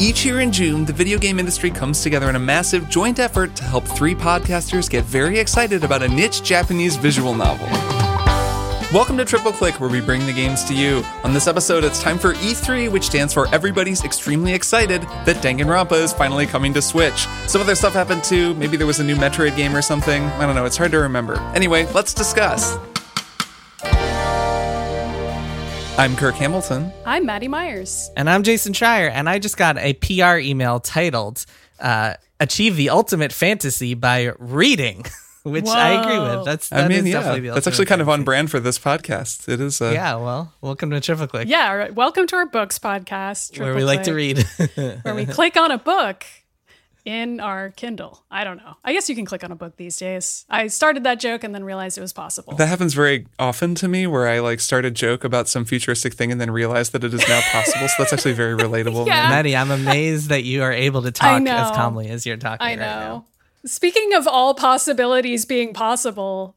Each year in June, the video game industry comes together in a massive joint effort to help three podcasters get very excited about a niche Japanese visual novel. Welcome to Triple Click, where we bring the games to you. On this episode, it's time for E3, which stands for Everybody's Extremely Excited that Danganronpa is finally coming to Switch. Some other stuff happened too. Maybe there was a new Metroid game or something. I don't know, it's hard to remember. Anyway, let's discuss. I'm Kirk Hamilton. I'm Maddie Myers. And I'm Jason Schreier, and I just got a PR email titled uh, "Achieve the Ultimate Fantasy by Reading," which I agree with. That's that I mean, is yeah, definitely the that's actually ultimate kind of on brand for this podcast. It is. Uh, Yeah, well, welcome to Triple Click, Yeah, all right. welcome to our books podcast, where Triple we like to read. where we click on a book in our Kindle. I don't know. I guess you can click on a book these days. I started that joke and then realized it was possible. That happens very often to me, where I like start a joke about some futuristic thing and then realize that it is now possible. so that's actually very relatable. Yeah. Maddie, I'm amazed that you are able to talk as calmly as you're talking I right now. I know. Speaking of all possibilities being possible,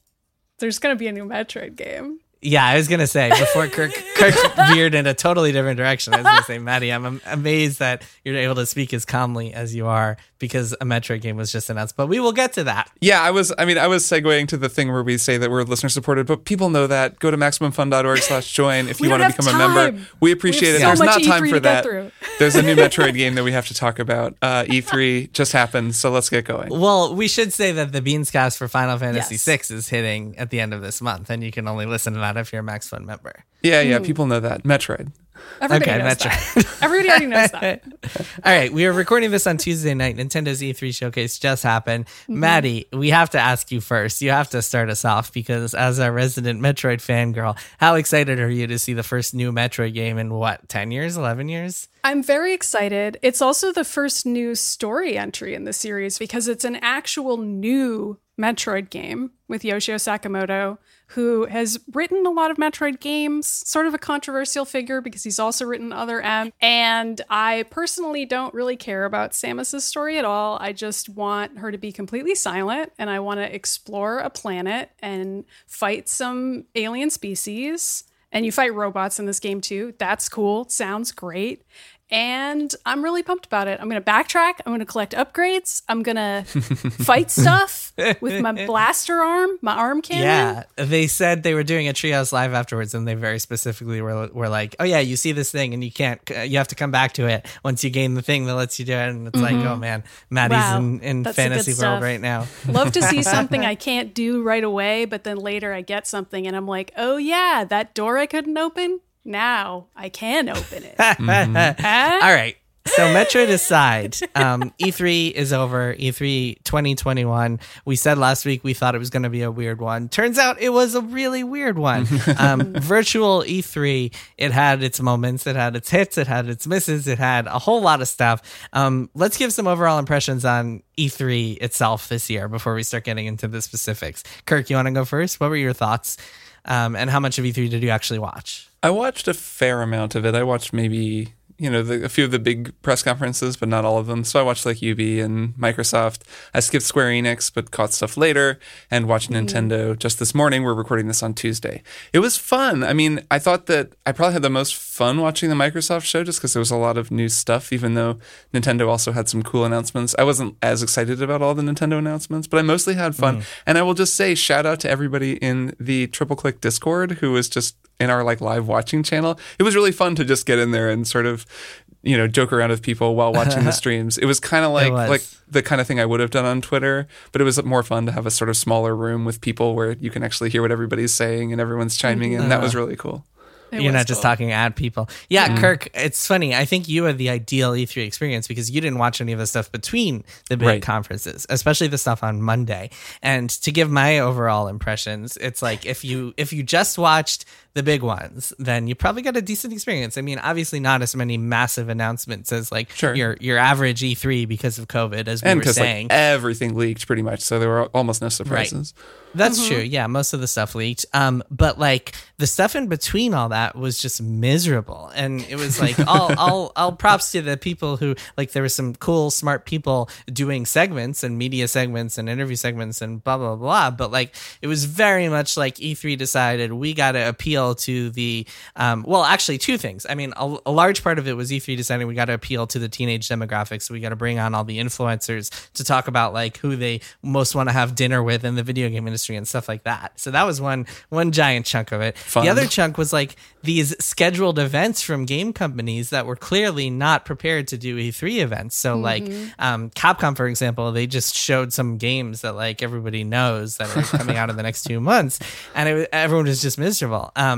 there's going to be a new Metroid game. Yeah, I was gonna say before Kirk Kirk veered in a totally different direction. I was gonna say, Maddie, I'm am- amazed that you're able to speak as calmly as you are because a Metroid game was just announced. But we will get to that. Yeah, I was. I mean, I was segueing to the thing where we say that we're listener supported, but people know that. Go to maximumfun.org/join if you want to have become a member. We appreciate We it. so There's not time E3 for that. There's a new Metroid game that we have to talk about. Uh, E3 just happened, so let's get going. Well, we should say that the Beanscast for Final Fantasy Yes. VI is hitting at the end of this month, and you can only listen to that if you're a Max Fun member. Yeah, yeah, people know that Metroid. Everybody Okay, knows that. Everybody already knows that. All right, we are recording this on Tuesday night. Nintendo's E3 showcase just happened. Mm-hmm. Maddie, we have to ask you first. You have to start us off because, as our resident Metroid fangirl, how excited are you to see the first new Metroid game in what, 10 years, 11 years? I'm very excited. It's also the first new story entry in the series because it's an actual new Metroid game with Yoshio Sakamoto, who has written a lot of Metroid games, sort of a controversial figure because he's also written other M. And I personally don't really care about Samus's story at all. I just want her to be completely silent and I want to explore a planet and fight some alien species and you fight robots in this game too. That's cool. Sounds great. And I'm really pumped about it. I'm going to backtrack. I'm going to collect upgrades. I'm going to fight stuff with my blaster arm, my arm cannon. Yeah, they said they were doing a Treehouse Live afterwards, and they very specifically were, were like, "Oh yeah, you see this thing, and you can't, you have to come back to it once you gain the thing that lets you do it." And it's like, mm-hmm. oh man, Maddie's Wow, in, in that's fantasy world right now. Love to see something I can't do right away, but then later I get something and I'm like, oh yeah, that door I couldn't open. Now I can open it. Huh? All right. So Metroid aside, um, E3 is over. E E3 2021. We said last week we thought it was going to be a weird one. Turns out it was a really weird one. Um, virtual E3. It had its moments. It had its hits. It had its misses. It had a whole lot of stuff. Um, let's give some overall impressions on E3 itself this year before we start getting into the specifics. Kirk, you want to go first? What were your thoughts? Um, and how much of E3 did you actually watch? I watched a fair amount of it. I watched maybe you know the, a few of the big press conferences, but not all of them. So I watched like UB and Microsoft. I skipped Square Enix, but caught stuff later and watched mm-hmm. Nintendo just this morning. We're recording this on Tuesday. It was fun. I mean, I thought that I probably had the most fun watching the Microsoft show just because there was a lot of new stuff. Even though Nintendo also had some cool announcements, I wasn't as excited about all the Nintendo announcements, but I mostly had fun. Mm. And I will just say shout out to everybody in the Triple Click Discord who was just in our like live watching channel. It was really fun to just get in there and sort of, you know, joke around with people while watching the streams. It was kind of like like the kind of thing I would have done on Twitter, but it was more fun to have a sort of smaller room with people where you can actually hear what everybody's saying and everyone's chiming in. That was uh. really cool. It You're was not just cool. talking at people. Yeah, mm. Kirk, it's funny. I think you are the ideal E3 experience because you didn't watch any of the stuff between the big Right. conferences, especially the stuff on Monday. And to give my overall impressions, it's like if you if you just watched the big ones, then you probably got a decent experience. I mean, obviously not as many massive announcements as like Sure. your your average E3 because of COVID, as we And were saying. like everything leaked pretty much, so there were almost no surprises. That's true. Yeah, most of the stuff leaked. Um, but like the stuff in between all that was just miserable, and it was like all all all props to the people who like there were some cool, smart people doing segments and media segments and interview segments and blah blah blah. But like it was very much like E3 decided we got to appeal appeal to the um, well, actually, two things. I mean, a, a large part of it was E3 deciding we got to appeal to the teenage demographics. So we got to bring on all the influencers to talk about like who they most want to have dinner with in the video game industry and stuff like that. So that was one one giant chunk of it. Fun. The other chunk was like these scheduled events from game companies that were clearly not prepared to do E3 events. So like um, Capcom, for example, they just showed some games that like everybody knows that are coming out in the next two months, and it, everyone was just miserable. Um,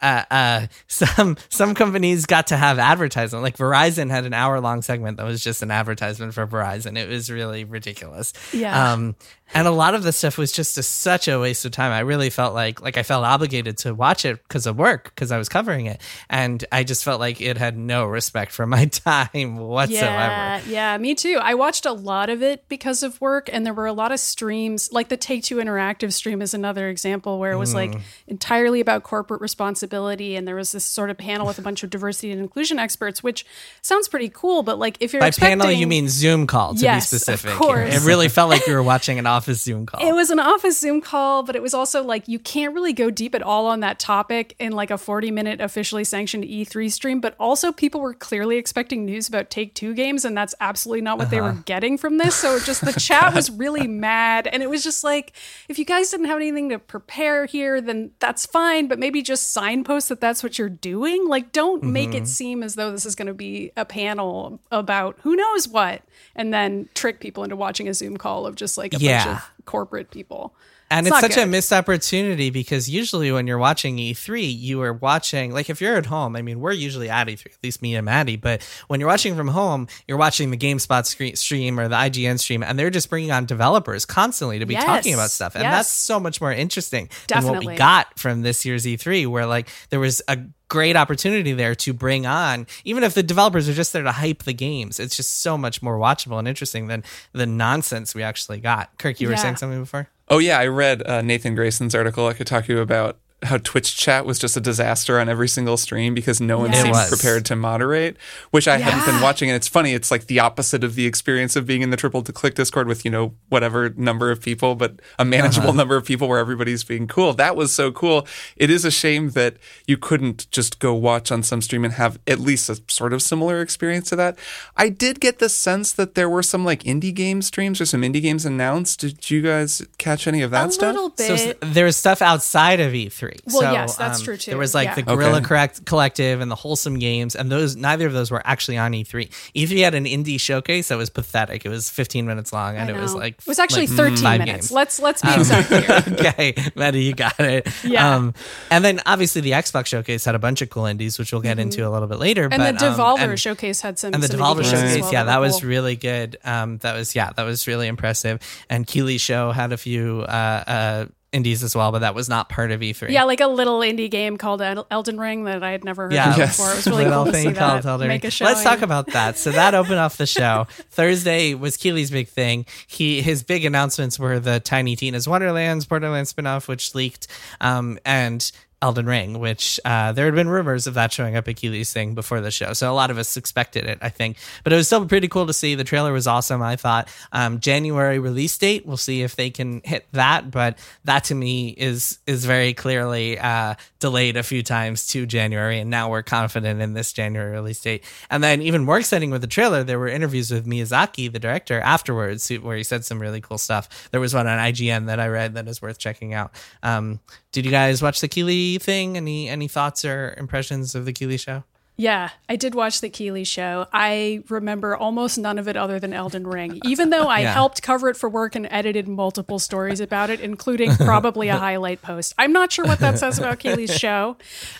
uh, uh, some some companies got to have advertisement. Like Verizon had an hour long segment that was just an advertisement for Verizon. It was really ridiculous. Yeah. Um, and a lot of the stuff was just a, such a waste of time. I really felt like like I felt obligated to watch it because of work because I was covering it, and I just felt like it had no respect for my time whatsoever. Yeah, yeah, me too. I watched a lot of it because of work, and there were a lot of streams. Like the Take Two Interactive stream is another example where it was like Mm. entirely about corporate responsibility, and there was this sort of panel with a bunch of diversity and inclusion experts, which sounds pretty cool. But like, if you're By panel, you mean Zoom call to Yes, be of specific. course. It really felt like you were watching an office Zoom call. It was an office Zoom call, but it was also like you can't really go deep at all on that topic in like a 40 minute officially sanctioned E3 stream. But also, people were clearly expecting news about Take Two games, and that's absolutely not what they Uh-huh. were getting from this. So just the chat was really mad. And it was just like, if you guys didn't have anything to prepare here, then that's fine, but maybe just signpost that that's what you're doing. Like, don't make Mm-hmm. it seem as though this is going to be a panel about who knows what, and then trick people into watching a Zoom call of just like a bunch of corporate people. And It's it's, such a missed opportunity because usually when you're watching E3, you are watching, like if you're at home, I mean, we're usually at E3, at least me and Maddie, but when you're watching from home, you're watching the GameSpot screen, stream or the IGN stream, and they're just bringing on developers constantly to be Yes. talking about stuff. And Yes. that's so much more interesting than what we got from this year's E3, where like there was a great opportunity there to bring on even if the developers are just there to hype the games it's just so much more watchable and interesting than the nonsense we actually got kirk you were saying something before Oh yeah, I read uh, Nathan Grayson's article at Kotaku about how Twitch chat was just a disaster on every single stream because no one Yes. Seemed prepared to moderate, which I hadn't been watching. And it's funny, it's like the opposite of the experience of being in the triple to click Discord with, you know, whatever number of people, but a manageable Uh-huh. number of people where everybody's being cool. That was so cool. It is a shame that you couldn't just go watch on some stream and have at least a sort of similar experience to that. I did get the sense that there were some like indie game streams or some indie games announced. Did you guys catch any of that a stuff? little bit. So s- there was stuff outside of E3. Well, so, yes, that's um, true, too. There was like Yeah. the Guerrilla Okay. Correct Collective and the Wholesome Games, and those neither of those were actually on E3. E3 had an indie showcase that was pathetic. It was 15 minutes long, and it was like it was actually like 13 five minutes. games. Let's let's be exact here. okay, Maddie, you got it. Yeah. Um, and then obviously the Xbox showcase had a bunch of cool indies, which we'll get into a little bit later. Mm-hmm. And but, the um, Devolver and- showcase had some and the some Devolver indie games as showcase, well yeah, that were was really good. Um, that was yeah, that was really impressive. And Keighley's show had a few uh, uh, indies as well, but that was not part of E3. yeah, like a little indie game called Elden Ring that I had never heard Yeah. of Yes. before. It was really Little cool to see thing called that Elden Ring. Let's talk about that. So that opened off the show. Thursday was Keighley's big thing. He his big announcements were the Tiny Tina's Wonderlands Borderlands spinoff, which leaked, um, and Elden Ring, which uh, there had been rumors of that showing up at Keighley's thing before the show. So a lot of us expected it, I think. But it was still pretty cool to see. The trailer was awesome, I thought. Um, January release date, we'll see if they can hit that. But that to me is is very clearly uh, delayed a few times to January. And now we're confident in this January release date. And then even more exciting with the trailer, there were interviews with Miyazaki, the director, afterwards, where he said some really cool stuff. There was one on IGN that I read that is worth checking out. Um, did you guys watch the Keighley thing? Any any thoughts or impressions of the Keighley show? Yeah, I did watch the Keighley show. I remember almost none of it other than Elden Ring, even though I Yeah. helped cover it for work and edited multiple stories about it, including probably a highlight post. I'm not sure what that says about Keighley's show,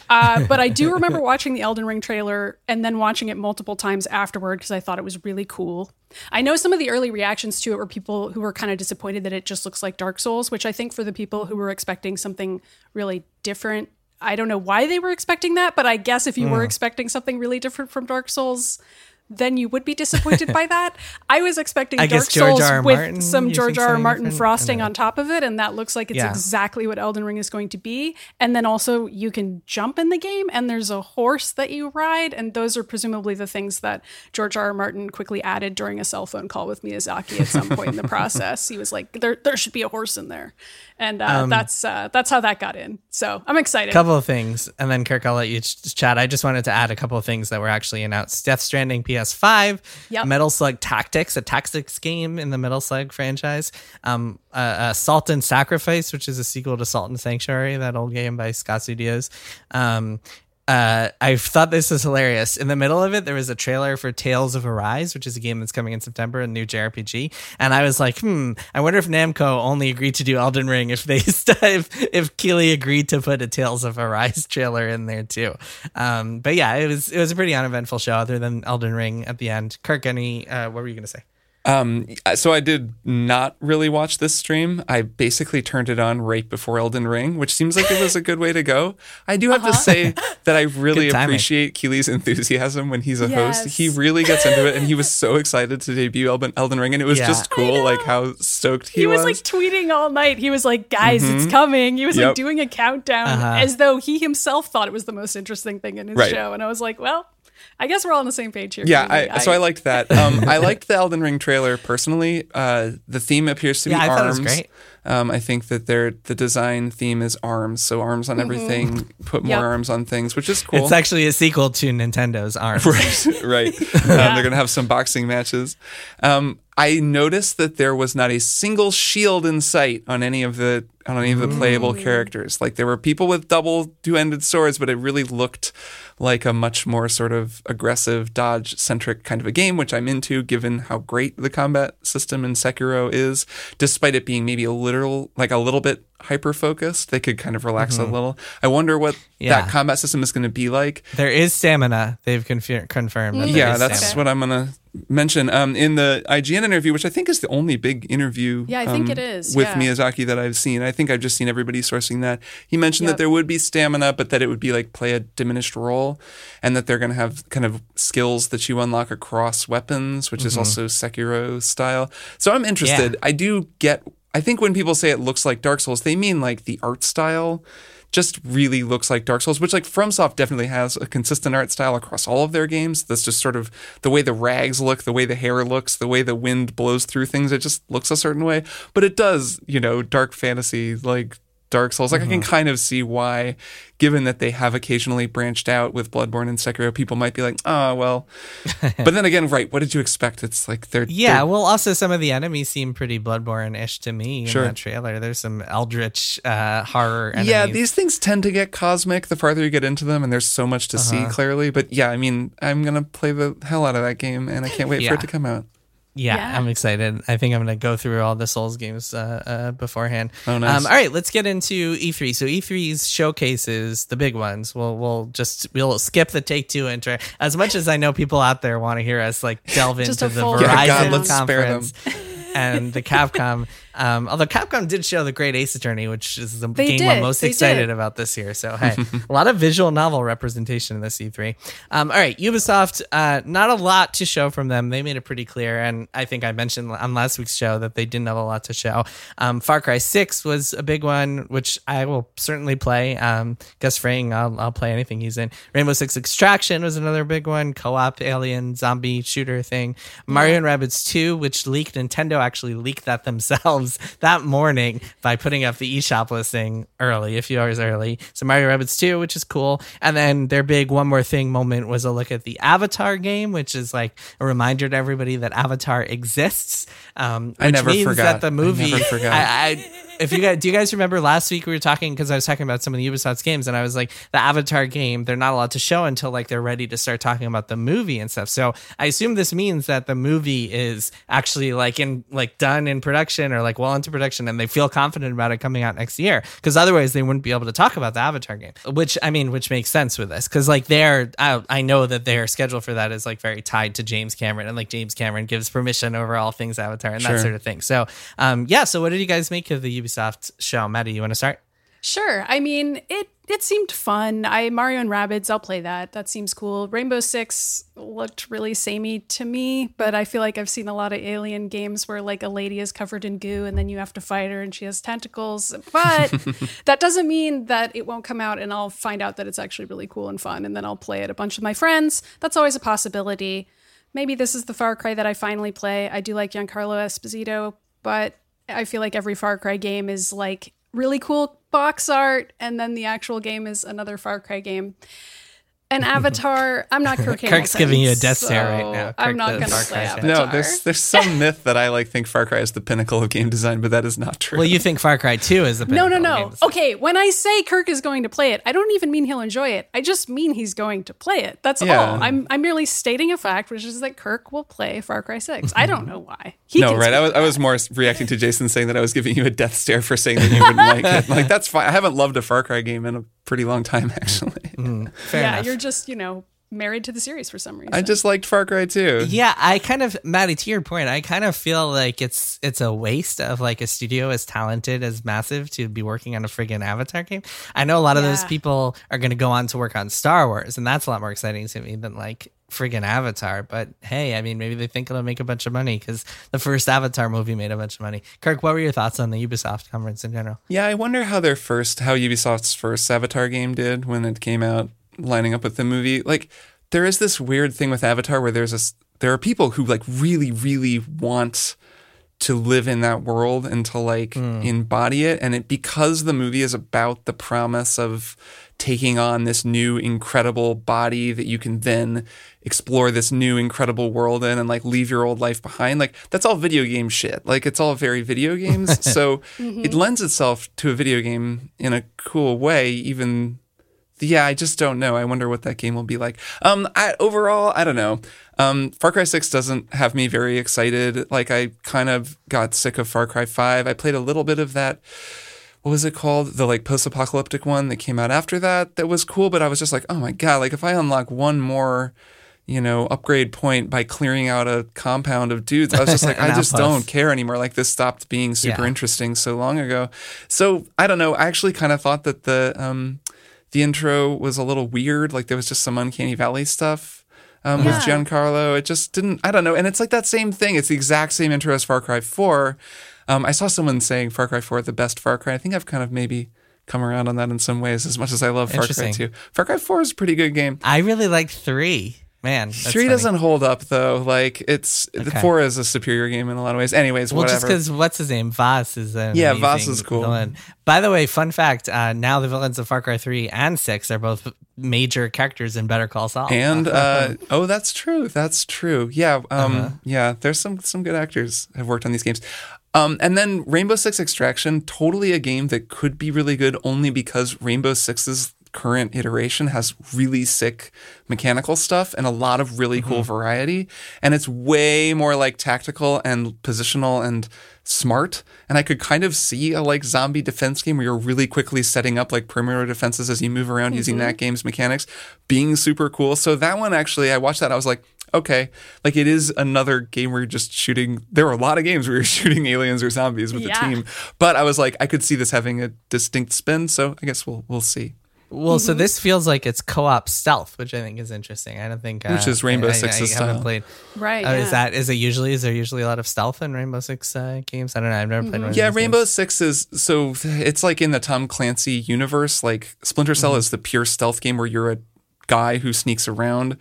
uh, but I do remember watching the Elden Ring trailer and then watching it multiple times afterward because I thought it was really cool. I know some of the early reactions to it were people who were kind of disappointed that it just looks like Dark Souls, which I think for the people who were expecting something really different I don't know why they were expecting that, but I guess if you were hmm. expecting something really different from Dark Souls, then you would be disappointed by that. I was expecting I Dark Souls with Martin, some George R. R. Martin different? Frosting on top of it, and that looks like it's Yeah. exactly what Elden Ring is going to be. And then also you can jump in the game, and there's a horse that you ride, and those are presumably the things that George R. R. Martin quickly added during a cell phone call with Miyazaki at some point in the process. He was like, "There, there should be a horse in there," and uh, Um, that's uh, that's how that got in. So I'm excited. A couple of things, and then Kirk, I'll let you ch- chat. I just wanted to add a couple of things that were actually announced: Death Stranding PS5, Yep. Metal Slug Tactics, a tactics game in the Metal Slug franchise, um, uh, Salt and Sacrifice, which is a sequel to Salt and Sanctuary, that old game by Ska Studios. Um, uh, I thought this was hilarious. In the middle of it, there was a trailer for Tales of Arise, which is a game that's coming in September, a new JRPG. And I was like, hmm, I wonder if Namco only agreed to do Elden Ring if they if if Keighley agreed to put a Tales of Arise trailer in there too. Um, but yeah, it was it was a pretty uneventful show, other than Elden Ring at the end. Kirk, any uh, what were you gonna say? Um, so I did not really watch this stream. I basically turned it on right before Elden Ring, which seems like it was a good way to go. I do have to say that I really appreciate Keighley's enthusiasm when he's a Yes. host. He really gets into it, and he was so excited to debut Elden, Elden Ring, and it was Yeah. just cool, like how stoked he, was. he was, like tweeting all night. He was like, "Guys, it's coming." He was like Mm-hmm. Doing a countdown Uh-huh. as though he himself thought it was the most interesting thing in his Right. show. And I was like, "Well, I guess we're all on the same page here." Yeah, Keighley. I, so I liked that. Um, I liked the Elden Ring trailer personally. Uh, the theme appears to be Yeah, I arms. thought it was great. Um, I think that their the design theme is arms, so arms on everything. Put more Yep. arms on things, which is cool. It's actually a sequel to Nintendo's Arms. right, right. Um, they're gonna have some boxing matches. Um, I noticed that there was not a single shield in sight on any of the on any of the playable characters. Like there were people with double two-ended swords, but it really looked like a much more sort of aggressive dodge centric kind of a game, which I'm into given how great the combat system in Sekiro is, despite it being maybe a literal like a little bit hyper focused. They could kind of relax a mm-hmm. little. I wonder what Yeah. that combat system is going to be like. There is stamina. They've confir- confirmed. There Yeah, that's what I'm gonna mention. Um, in the IGN interview, which I think is the only big interview, Yeah, I think um, it is, with yeah. Miyazaki that I've seen. I think I've just seen everybody sourcing that. He mentioned Yep. that there would be stamina, but that it would be like play a diminished role, and that they're gonna have kind of skills that you unlock across weapons, which Mm-hmm. is also Sekiro style. So I'm interested. I do get. I think when people say it looks like Dark Souls, they mean like the art style just really looks like Dark Souls, which like FromSoft definitely has a consistent art style across all of their games. That's just sort of the way the rags look, the way the hair looks, the way the wind blows through things. It just looks a certain way, but it does, you know, dark fantasy like Dark Souls. Like I can kind of see why, given that they have occasionally branched out with Bloodborne and Sekiro, people might be like, oh well. but then again, right? What did you expect? It's like they're Yeah, they're- well, also some of the enemies seem pretty Bloodborne-ish to me Sure. in that trailer. There's some eldritch uh, horror enemies. Yeah, these things tend to get cosmic the farther you get into them, and there's so much to see Uh-huh. clearly. But yeah, I mean, I'm gonna play the hell out of that game, and I can't wait for it to come out. Yeah, Yeah. I'm excited. I think I'm going to go through all the Souls games uh, uh, beforehand. Oh, nice. Um, all right, let's get into E3. So E3's showcases, the big ones. We'll we'll just we'll skip the Take Two intro. As much as I know people out there want to hear us like delve into the full Verizon Yeah, God, let's spare them. conference and the Capcom. Um, although Capcom did show the Great Ace Attorney, which is the They game I'm most they excited did. about this year. So hey, a lot of visual novel representation in this E3. Um, all right, Ubisoft, uh, not a lot to show from them. They made it pretty clear, and I think I mentioned on last week's show that they didn't have a lot to show. Um, Far Cry Six was a big one, which I will certainly play. Um, Gus Fring, I'll, I'll play anything he's in. Rainbow Six Extraction was another big one. Co-op alien zombie shooter thing. Mario and Rabbids Two, which leaked. Nintendo actually leaked that themselves that morning by putting up the eShop listing early, a few hours early. So Mario Rabbids 2, which is cool. And then their big one more thing moment was a look at the Avatar game, which is like a reminder to everybody that Avatar exists. Um, I never forgot. that the I movie. never forgot. I, I, if you guys, do you guys remember last week we were talking because I was talking about some of the Ubisoft's games and I was like the Avatar game they're not allowed to show until like they're ready to start talking about the movie and stuff. So I assume this means that the movie is actually like in like done in production or like well into production and they feel confident about it coming out next year because otherwise they wouldn't be able to talk about the Avatar game. Which I mean, which makes sense with this because like they're I, I know that their schedule for that is like very tied to James Cameron and like James Cameron gives permission over all things Avatar and Sure. that sort of thing. So um yeah, so what did you guys make of the Ubisoft show? Maddie, you want to start? Sure. I mean, it it seemed fun. I Mario and Rabbids, I'll play that. That seems cool. Rainbow Six looked really samey to me, but I feel like I've seen a lot of alien games where like a lady is covered in goo and then you have to fight her and she has tentacles. But that doesn't mean that it won't come out and I'll find out that it's actually really cool and fun and then I'll play it a bunch of my friends. That's always a possibility. Maybe this is the Far Cry that I finally play. I do like Giancarlo Esposito, but I feel like every Far Cry game is like really cool box art, and then the actual game is another Far Cry game. An Avatar. I'm not Kirk. Kirk's giving you a death stare so right now. Kirk, I'm not going to Far play Avatar. No, there's there's some myth that I like think Far Cry is the pinnacle of game design, but that is not true. Well, you think Far Cry 2 is the pinnacle. no, no, pinnacle no. game. Okay, when I say Kirk is going to play it, I don't even mean he'll enjoy it. I just mean he's going to play it. That's Yeah. all. I'm I'm merely stating a fact, which is that Kirk will play Far Cry Six. I don't know why. He no, right? I was, I was more reacting to Jason saying that I was giving you a death stare for saying that you wouldn't like it. Like that's fine. I haven't loved a Far Cry game in a pretty long time, actually. Mm, fair yeah, enough. You're just you know married to the series for some reason. I just liked Far Cry 2. Yeah, I kind of Maddie to your point, I kind of feel like it's it's a waste of like a studio as talented as massive to be working on a friggin' Avatar game. I know a lot of those people are gonna go on to work on Star Wars, and that's a lot more exciting to me than like friggin' Avatar. But hey, I mean maybe they think it'll make a bunch of money because the first Avatar movie made a bunch of money. Kirk, what were your thoughts on the Ubisoft conference in general? Yeah, I wonder how their first, how Ubisoft's first Avatar game did when it came out, lining up with the movie. Like, there is this weird thing with Avatar where there's this, there are people who like really, really want to live in that world and to like hmm. embody it, and it because the movie is about the promise of taking on this new incredible body that you can then explore this new incredible world in and like leave your old life behind like that's all video game shit. Like it's all very video games. So mm-hmm. it lends itself to a video game in a cool way even yeah, I just don't know. I wonder what that game will be like. Um, I, overall, I don't know. Um, Far Cry Six doesn't have me very excited. Like I kind of got sick of Far Cry Five. I played a little bit of that. What was it called? The like post-apocalyptic one that came out after that. That was cool, but I was just like, oh my god! Like if I unlock one more, you know, upgrade point by clearing out a compound of dudes, I was just like, I just don't care anymore. Like this stopped being super Yeah. interesting so long ago. So I don't know. I actually kind of thought that the um, the intro was a little weird. Like there was just some uncanny valley stuff um, with Yeah. Giancarlo. It just didn't. I don't know. And it's like that same thing. It's the exact same intro as Far Cry Four. Um, I saw someone saying Far Cry Four the best Far Cry. I think I've kind of maybe come around on that in some ways. As much as I love Far Cry Two, Far Cry Four is a pretty good game. I really like three. Man, Three funny. doesn't hold up though. Like it's the Okay. four is a superior game in a lot of ways. Anyways, Well, just because what's his name, Vaas is an Yeah, Vaas is cool. Villain. By the way, fun fact: uh, now the villains of Far Cry three and six are both major characters in Better Call Saul. And uh, oh, that's true. That's true. Yeah, um, Uh-huh. yeah. There's some some good actors have worked on these games. Um, and then Rainbow Six Extraction, totally a game that could be really good only because Rainbow Six's current iteration has really sick mechanical stuff and a lot of really Mm-hmm. cool variety. And it's way more like tactical and positional and smart. And I could kind of see a like zombie defense game where you're really quickly setting up like perimeter defenses as you move around using that game's mechanics being super cool. So that one actually, I watched that. I was like, okay, like it is another game where you're just shooting. There were a lot of games where you're shooting aliens or zombies with Yeah. the team, but I was like, I could see this having a distinct spin. So I guess we'll we'll see. Well, so this feels like it's co-op stealth, which I think is interesting. I don't think uh, Which is Rainbow I, I- Six's I haven't style. played. right. Oh, yeah. Is that is it usually is there usually a lot of stealth in Rainbow Six uh, games? I don't know. I've never played one. Yeah, these Rainbow games. Six is so it's like in the Tom Clancy universe. Like Splinter Cell is the pure stealth game where you're a guy who sneaks around.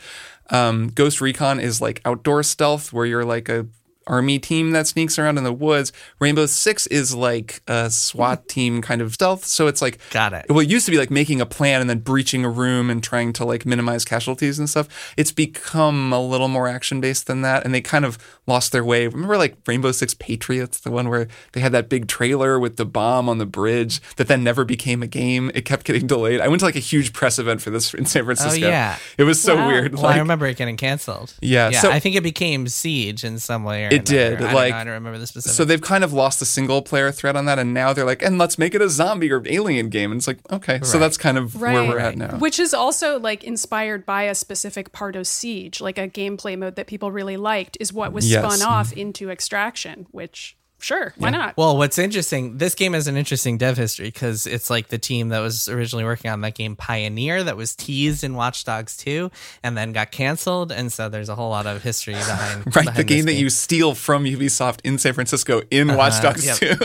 Um, Ghost Recon is like outdoor stealth where you're like a army team that sneaks around in the woods. Rainbow Six is like a SWAT team kind of stealth. So it's like Got it. well, it used to be like making a plan and then breaching a room and trying to like minimize casualties and stuff. It's become a little more action based than that, and they kind of lost their way. Remember, like Rainbow Six Patriots, the one where they had that big trailer with the bomb on the bridge that then never became a game. It kept getting delayed. I went to like a huge press event for this in San oh, Francisco. Oh, yeah. it was so Wow. weird. Well, like, I remember it getting canceled. Yeah, yeah. so- I think it became Siege in some way. Or It did, another. I don't like- know, I don't remember the specific. so they've kind of lost the single player thread on that, and now they're like, and let's make it a zombie or alien game. And it's like, okay, so that's kind of where we're at now. Which is also like inspired by a specific part of Siege, like a gameplay mode that people really liked, is what was Yes. spun off into Extraction, which sure, why not? Well, what's interesting, this game has an interesting dev history because it's like the team that was originally working on that game Pioneer that was teased in Watch Dogs 2 and then got canceled. And so there's a whole lot of history behind Right, behind the this game that you steal from Ubisoft in San Francisco in uh-huh, Watch Dogs yep. 2.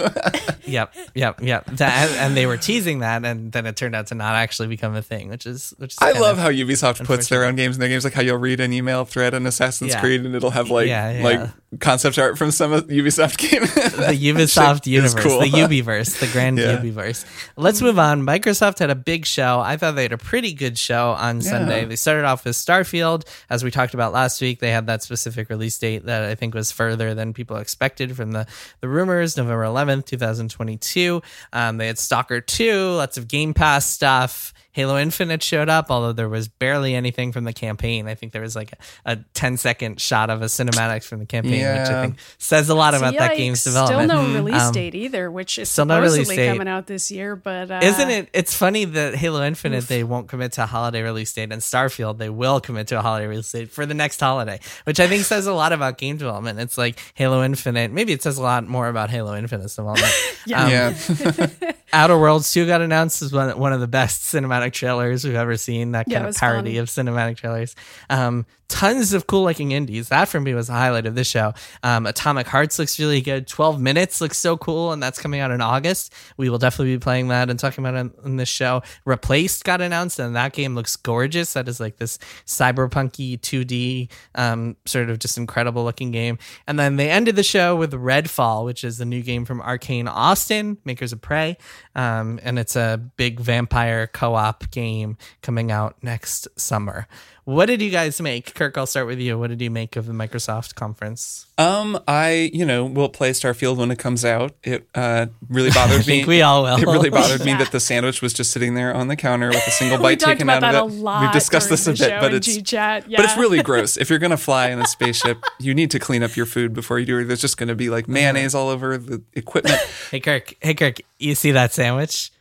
Yep, yep, yep. That, and they were teasing that, and then it turned out to not actually become a thing, which is which is I love how Ubisoft puts their own games in their games, like how you'll read an email thread in Assassin's Yeah. Creed and it'll have like Yeah, yeah. like concept art from some of the Ubisoft game. The Ubisoft universe, cool. the Ubiverse, the grand Yeah. Ubiverse. Let's move on. Microsoft had a big show. I thought they had a pretty good show on Sunday. They started off with Starfield, as we talked about last week. They had that specific release date that I think was further than people expected from the the rumors, November 11th, 2022. Um, they had Stalker 2, lots of Game Pass stuff. Halo Infinite showed up, although there was barely anything from the campaign. I think there was like a, a 10 second shot of a cinematics from the campaign, which I think says a lot about that Yikes. game's development. Still no release Um, date either, which is still no release supposedly date. coming out this year. But uh, Isn't it? It's funny that Halo Infinite they won't commit to a holiday release date, and Starfield they will commit to a holiday release date for the next holiday, which I think says a lot about game development. It's like Halo Infinite. Maybe it says a lot more about Halo Infinite's development. Yeah. Um, yeah. Outer Worlds 2 got announced as one, one of the best cinematic trailers we've ever seen. That kind it of parody fun. of cinematic trailers. Um, tons of cool looking indies. That for me was the highlight of this show. Um, Atomic Hearts looks really good. 12 Minutes looks so cool, and that's coming out in August. We will definitely be playing that and talking about it in this show. Replaced got announced, and that game looks gorgeous. That is like this cyberpunky 2D, um, sort of just incredible looking game. And then they ended the show with Redfall, which is the new game from Arcane Austin, makers of Prey. Um, and it's a big vampire co op game coming out next summer. What did you guys make? Kirk, I'll start with you. What did you make of the Microsoft conference? Um, I you know will play Starfield when it comes out. It uh really bothered I think me. we all will. It really bothered me that the sandwich was just sitting there on the counter with a single bite taken about out that of a it. lot. We've discussed this a bit, but it's Yeah. but it's really gross. If you're gonna fly in a spaceship, you need to clean up your food before you do it. There's just gonna be like mayonnaise all over the equipment. Hey, Kirk. Hey, Kirk. You see that sandwich?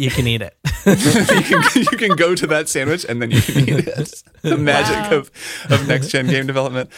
You can eat it. you can you can go to that sandwich and then you can eat it. The magic Wow. of of next gen game development.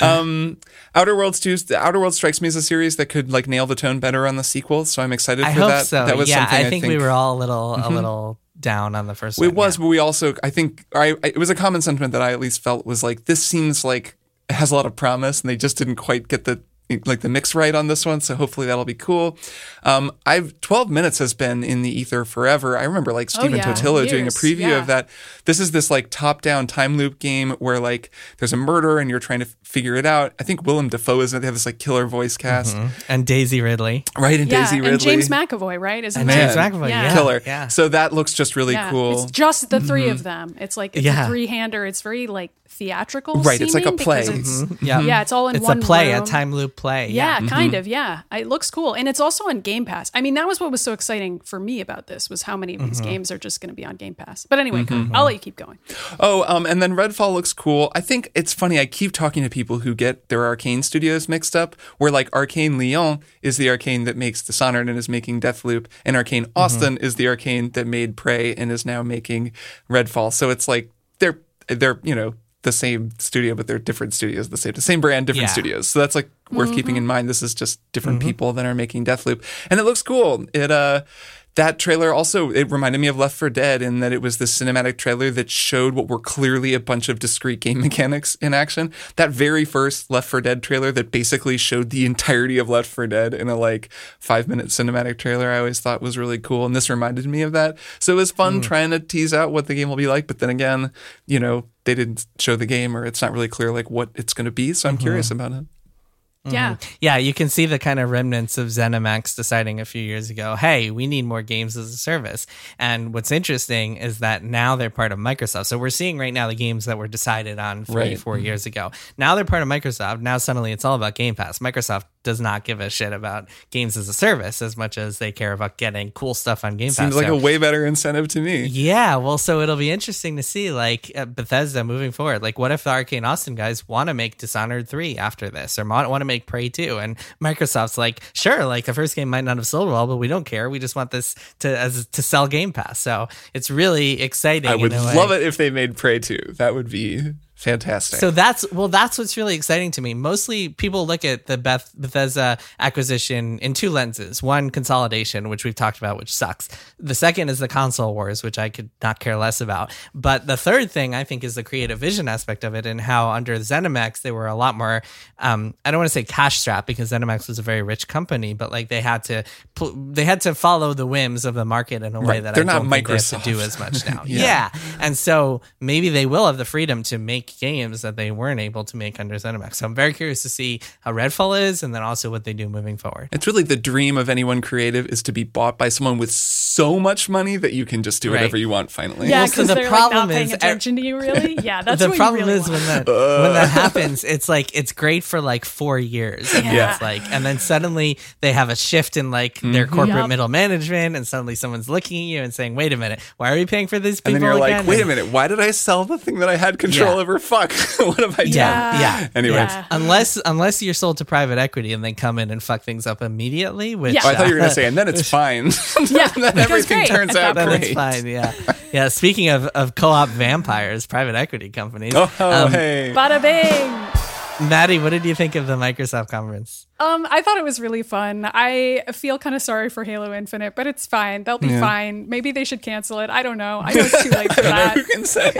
Um, Outer Worlds 2, the Outer Worlds strikes me as a series that could like nail the tone better on the sequel, so I'm excited I for hope that. so. That was yeah, something I think, we were all a little, a little down on the first one. It was, yeah. but we also, I think, I, I- it was a common sentiment that I at least felt was like, this seems like has a lot of promise, and they just didn't quite get the like the mix right on this one. So hopefully that'll be cool. Um, I've 12 minutes has been in the ether forever. I remember like Stephen Oh, yeah. Totilo doing a preview yeah. of that. This is this like top down time loop game where like there's a murder and you're trying to f- figure it out. I think Willem Dafoe is in it. They have this like killer voice mm-hmm. cast, and Daisy Ridley. right? And yeah, Daisy Ridley. and James McAvoy, right? Isn't And James McAvoy. Yeah. Yeah. killer. Yeah. So that looks just really Yeah, cool. It's just the 3 mm-hmm. of them. It's like it's Yeah. a three-hander. It's very like theatrical. Right, it's like a seeming play. because it's- mm-hmm. Yeah. Yeah, it's all in It's one a play, room. a time loop play. Yeah, Yeah. kind mm-hmm. of. Yeah, it looks cool, and it's also on Game Pass. I mean, that was what was so exciting for me about this was how many of these mm-hmm. games are just going to be on Game Pass. But anyway, mm-hmm. I'll let you keep going. Oh, um, and then Redfall looks cool. I think it's funny. I keep talking to people who get their arcane studios mixed up. Where like Arcane Lyon is the arcane that makes Dishonored and is making Deathloop, and Arcane Austin is the arcane that made Prey and is now making Redfall. So it's like they're they're you know the same studio, but they're different studios. The same the same brand, different Yeah. studios. So that's like worth keeping in mm-hmm. mind. This is just different mm-hmm. people that are making Deathloop, and it looks cool. It uh. That trailer also it reminded me of Left for Dead in that it was this cinematic trailer that showed what were clearly a bunch of discrete game mechanics in action. That very first Left for Dead trailer that basically showed the entirety of Left for Dead in a like 5-minute cinematic trailer I always thought was really cool and this reminded me of that. So it was fun mm. trying to tease out what the game will be like, but then again, you know, they didn't show the game or it's not really clear like what it's going to be, so I'm mm-hmm. curious about it. Mm-hmm. Yeah, Yeah, you can see the kind of remnants of ZeniMax deciding a few years ago, hey, we need more games as a service. And what's interesting is that now they're part of Microsoft. So we're seeing right now the games that were decided on three, Right. 4 mm-hmm. years ago. Now they're part of Microsoft. Now suddenly it's all about Game Pass. Microsoft does not give a shit about games as a service as much as they care about getting cool stuff on Game Seems Pass. Seems like So- a way better incentive to me. yeah, well, so it'll be interesting to see, like uh, Bethesda moving forward. Like, what if the Arcane Austin guys want to make Dishonored three after this, or want to make Prey two, and Microsoft's like, sure, like the first game might not have sold well, but we don't care. We just want this to as to sell Game Pass. So it's really exciting. I would in a way. love it if they made Prey 2. That would be Fantastic. So that's well, that's what's really exciting to me. Mostly people look at the Beth Bethesda acquisition in two lenses. One, consolidation, which we've talked about, which sucks. The second is the console wars, which I could not care less about. But the third thing I think is the creative vision aspect of it and how under ZeniMax they were a lot more. Um, I don't want to say cash strapped because ZeniMax was a very rich company, but like they had to they had to follow the whims of the market in a way Right. that They're I not don't think they have Microsoft. to do as much now. Yeah. yeah. And so maybe they will have the freedom to make games that they weren't able to make under ZeniMax. So I'm very curious to see how Redfall is and then also what they do moving forward. It's really the dream of anyone creative is to be bought by someone with so much money that you can just do Right. whatever you want finally. Yeah, Well, so because the they're like problem not paying is- attention to you, really. Yeah, that's the what problem you really is want. when that when that happens, it's like it's great for like four years. And Yeah. it's like and then suddenly they have a shift in like their mm-hmm. corporate Yep. middle management and suddenly someone's looking at you and saying, Wait a minute, why are we paying for these people? And then you're again? like, wait a minute, why did I sell the thing that I had control Yeah. over? Fuck, what have I done? Yeah, yeah. Anyways, Yeah. Unless unless you're sold to private equity and they come in and fuck things up immediately, which Yeah. Oh, I thought you were going to say, and then it's fine. Yeah, then everything great turns out that then great. it's fine. Yeah, yeah. Speaking of, of co-op vampires, private equity companies. Oh, um, hey. Bada bing. Maddie, what did you think of the Microsoft conference? Um, I thought it was really fun. I feel kind of sorry for Halo Infinite, but it's fine. They'll be Yeah. fine. Maybe they should cancel it. I don't know. I know it's too late for that. Who can say?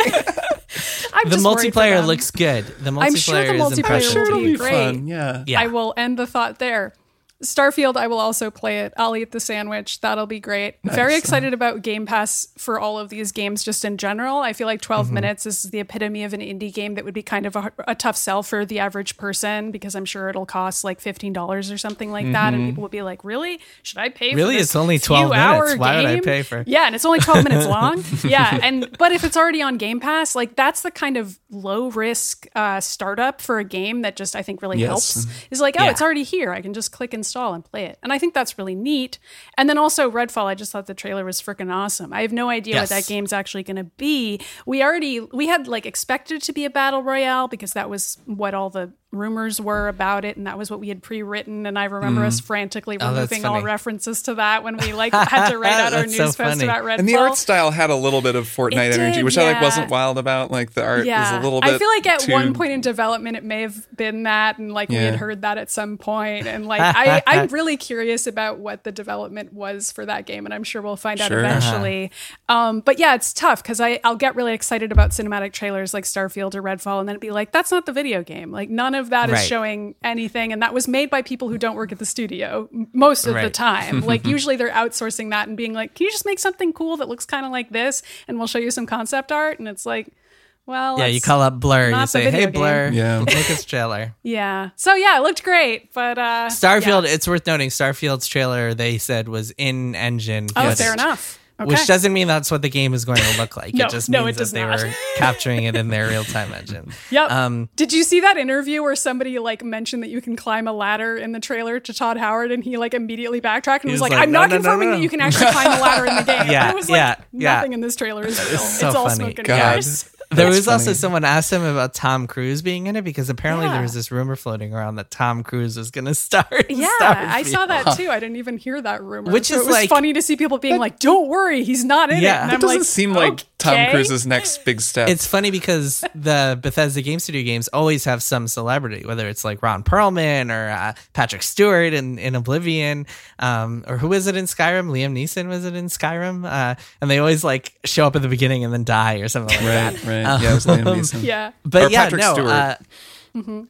I'm The just multiplayer looks good. The multiplayer I'm sure the is multiplayer impressive. will to be me. great. fun. Yeah. Yeah. I will end the thought there. Starfield, I will also play it. I'll eat the sandwich. That'll be great. Very excited about Game Pass for all of these games just in general. I feel like 12 Mm-hmm. minutes is the epitome of an indie game that would be kind of a, a tough sell for the average person because I'm sure it'll cost like $15 or something like that. And people will be like, really? Should I pay for Really? It's only 12 minutes. Why would I pay for- Yeah, and it's only 12 minutes long. Yeah, and but if it's already on Game Pass, like that's the kind of low risk uh, startup for a game that just I think really Yes. helps. Is like, oh, Yeah. it's already here. I can just click install and play it. And I think that's really neat. And then also Redfall, I just thought the trailer was freaking awesome. I have no idea Yes. what that game's actually going to be. We already we had like expected it to be a battle royale because that was what all the rumors were about it and that was what we had pre-written and I remember us frantically Oh, removing all references to that when we like had to write out our That's so news post funny. about Redfall. And the art style had a little bit of Fortnite It energy, did, which I like wasn't wild about. Like the art was a little bit. I feel like at too- one point in development, it may have been that, and like we Yeah. had heard that at some point, and like I, I'm really curious about what the development was for that game, and I'm sure we'll find out Sure. eventually. Um, but yeah, it's tough because I I'll get really excited about cinematic trailers like Starfield or Redfall, and then it'd be like that's not the video game. Like none of that is Right. showing anything, and that was made by people who don't work at the studio most of the time. like usually they're outsourcing that and being like, can you just make something cool that looks kind of like this, and we'll show you some concept art, and it's like. Well, Yeah, you call up Blur. You not say, "Hey, game." Blur, Yeah. make us trailer." Yeah. So yeah, it looked great, but uh Starfield. yeah. It's worth noting. Starfield's trailer they said was in engine. Oh, footage, fair enough. Okay. Which doesn't mean that's what the game is going to look like. No, it just no, means it does that they not. were capturing it in their real time engine. Yep. Um, Did you see that interview where somebody like mentioned that you can climb a ladder in the trailer to Todd Howard and he like immediately backtracked and was, was like, like, "I'm "No, not no, no, confirming no." that you can actually climb a ladder in the game." Yeah, I was like, yeah, yeah. nothing in this trailer is real. It's, so all funny. smoke and God. mirrors. There That's was also someone asked him about Tom Cruise being in it because apparently Yeah. there was this rumor floating around that Tom Cruise was going to star. in Yeah, I saw that too. I didn't even hear that rumor. Which So is it was like- funny to see people being like, "Don't worry, he's not in Yeah. it." And That It doesn't like, seem like Tom Cruise's next big step. It's funny because the Bethesda Game Studio games always have some celebrity, whether it's like Ron Perlman or uh, Patrick Stewart in, in Oblivion, um, or who is it in Skyrim? Liam Neeson was it in Skyrim? Uh, and they always like show up at the beginning and then die or something like right, that. right. Yeah, it was Liam Um, Neeson. Yeah. But Or yeah, Patrick no. Stewart. Uh,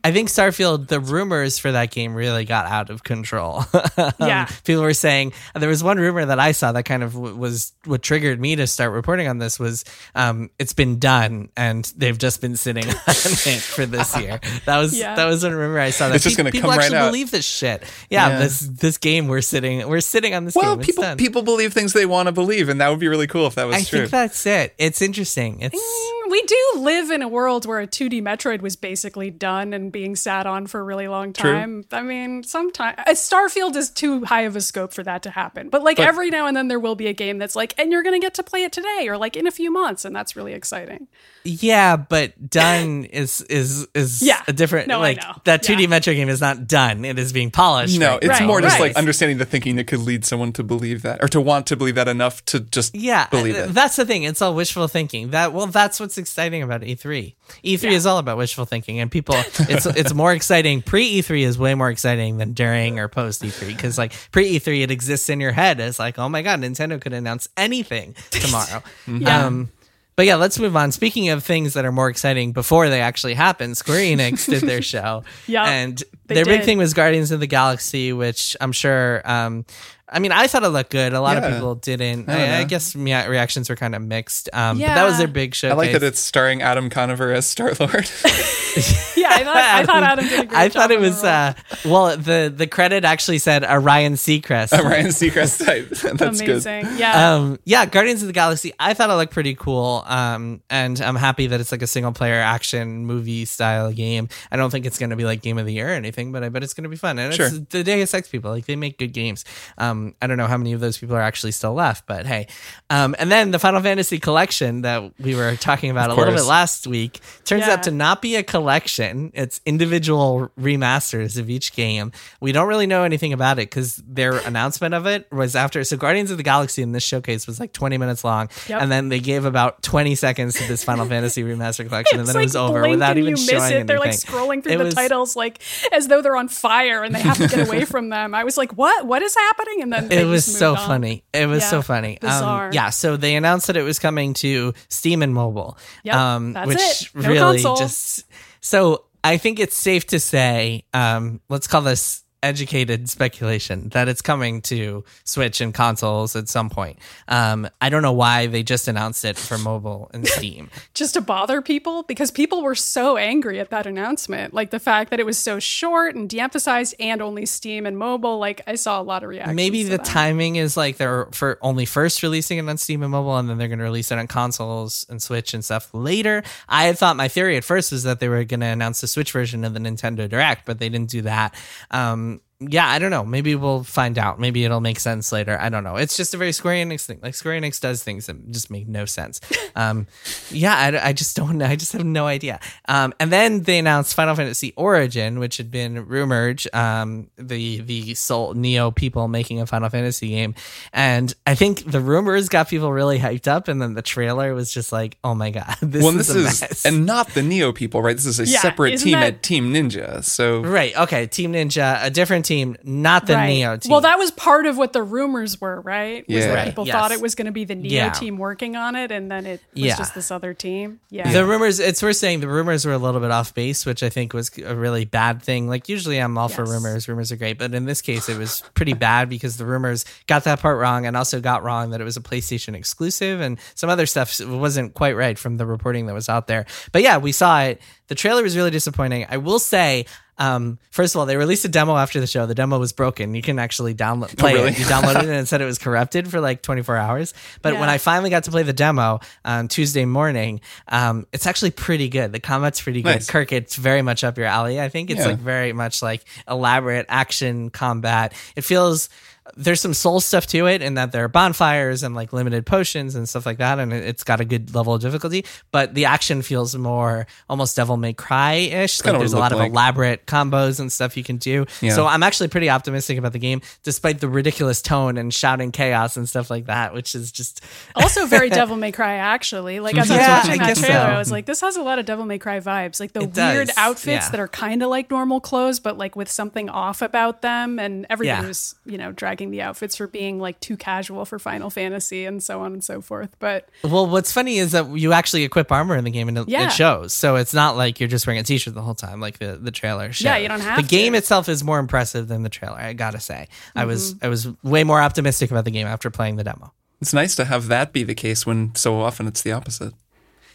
I think Starfield, the rumors for that game really got out of control. Um, Yeah. people were saying there was one rumor that I saw that kind of w- was what triggered me to start reporting on this was um, it's been done and they've just been sitting on it for this year. That was Yeah. that was a rumor I saw. That It's just gonna people come right actually out. believe this shit. Yeah, Yeah. this this game we're sitting we're sitting on this Well, game. It's people people believe things they want to believe, and that would be really cool if that was I true. I think that's it. It's interesting. It's Mm, We do live in a world where a 2D Metroid was basically done and being sat on for a really long time. True. time. I mean, sometimes a Starfield is too high of a scope for that to happen. But like But- every now and then there will be a game that's like, and you're going to get to play it today or like in a few months, and that's really exciting. Yeah, but done is is is Yeah. a different No, I like know. that 2D Yeah. Metro game is not done. It is being polished. no, right it's Right, more just right. like understanding the thinking that could lead someone to believe that, or to want to believe that enough to just yeah, believe it. that's the thing. It's all wishful thinking. That well, that's what's what's exciting about E3. E3 is all about wishful thinking, and people. It's it's more exciting. Pre E3 is way more exciting than during or post E3 because like pre E3 it exists in your head as like oh my god Nintendo could announce anything tomorrow. Yeah. Um, but yeah, let's move on. Speaking of things that are more exciting before they actually happen, Square Enix did their show. Yeah, And their big thing was Guardians of the Galaxy, which I'm sure. Um, I mean, I thought it looked good. A lot Yeah. of people didn't. I I, I guess yeah, reactions were kind of mixed. Um, But that was their big showcase. I like that it's starring Adam Conover as Star Lord. Yeah, I thought, I thought Adam did a great I job thought it was uh, well. The the credit actually said a Ryan Seacrest. Ryan Seacrest type. That's good. amazing. Yeah. um yeah guardians of the galaxy i thought it looked pretty cool um and i'm happy that it's like a single player action movie style game i don't think it's going to be like game of the year or anything but i bet it's going to be fun and Sure. it's the deus ex people like they make good games um i don't know how many of those people are actually still left but hey um and then the final fantasy collection that we were talking about a little bit last week turns Yeah. out to not be a collection it's individual remasters of each game we don't really know anything about it because their announcement of it was after so guardians of the galaxy in this showcase was like 20 minutes long Yep. and then they gave about 20 seconds to this final fantasy remaster collection and then like it was over without even you miss showing it. They're like scrolling through It the was- titles like as though they're on fire and they have to get away from them. I was like, "What? What is happening?" And then it was so on. funny. It was Yeah, so funny. Um, yeah, so they announced that it was coming to Steam and mobile. Yep, um, that's which it. No really console. just so I think it's safe to say, um, let's call this educated speculation that it's coming to Switch and consoles at some point. Um, I don't know why they just announced it for mobile and Steam. just to bother people because people were so angry at that announcement. Like the fact that it was so short and de-emphasized and only Steam and mobile. Like I saw a lot of reactions. Maybe the that. timing is like they're for only first releasing it on Steam and mobile, and then they're going to release it on consoles and Switch and stuff later. I had thought my theory at first was that they were going to announce the Switch version of the Nintendo Direct, but they didn't do that. Um, yeah, I don't know. Maybe we'll find out. Maybe it'll make sense later. I don't know. It's just a very Square Enix thing. Like Square Enix does things that just make no sense. Um, yeah, I, I just don't know. I just have no idea. Um, and then they announced Final Fantasy Origin, which had been rumored. Um, the the Soul Nioh people making a Final Fantasy game, and I think the rumors got people really hyped up, and then the trailer was just like, oh my god, this well, is this is mess. and not the Nioh people, right? This is a Yeah, separate team that- at Team Ninja. So Right. Okay. Team Ninja, a different team, not the Right. Nioh team. Well, that was part of what the rumors were, right? Was Yeah. that Right, people yes. thought it was going to be the Nioh Yeah. team working on it, and then it was Yeah. just this other team. Yeah. The rumors, it's worth saying the rumors were a little bit off base, which I think was a really bad thing. Like, usually I'm all for rumors. Rumors are great. But in this case, it was pretty bad because the rumors got that part wrong and also got wrong that it was a PlayStation exclusive and some other stuff wasn't quite right from the reporting that was out there. But yeah, we saw it. The trailer was really disappointing. I will say, um, first of all, they released a demo after the show. The demo was broken. You can actually download play really? it. You downloaded it and it said it was corrupted for like 24 hours. But when I finally got to play the demo on Tuesday morning, um, it's actually pretty good. The combat's pretty good. Nice. Kirk, it's very much up your alley. I think it's Yeah. like very much like elaborate action combat. It feels there's some soul stuff to it in that there are bonfires and like limited potions and stuff like that and it- it's got a good level of difficulty but the action feels more almost devil may cry ish like there's a lot of elaborate combos and stuff you can do Yeah. so i'm actually pretty optimistic about the game despite the ridiculous tone and shouting chaos and stuff like that which is just also very Devil May Cry, actually. Like as I was Yeah, watching that guess trailer, so. I was like, this has a lot of Devil May Cry vibes. Like the It weird does, outfits yeah. that are kind of like normal clothes, but like with something off about them, and everybody Yeah. was, you know, dragging the outfits for being like too casual for Final Fantasy and so on and so forth. But Well, what's funny is that you actually equip armor in the game and it, Yeah. it shows. So it's not like you're just wearing a t-shirt the whole time, like the, the trailer shows. Yeah, you don't have The to. game itself is more impressive than the trailer. I gotta say, I was Mm-hmm. I was way more optimistic about the game after playing the demo. it's nice to have that be the case when so often it's the opposite.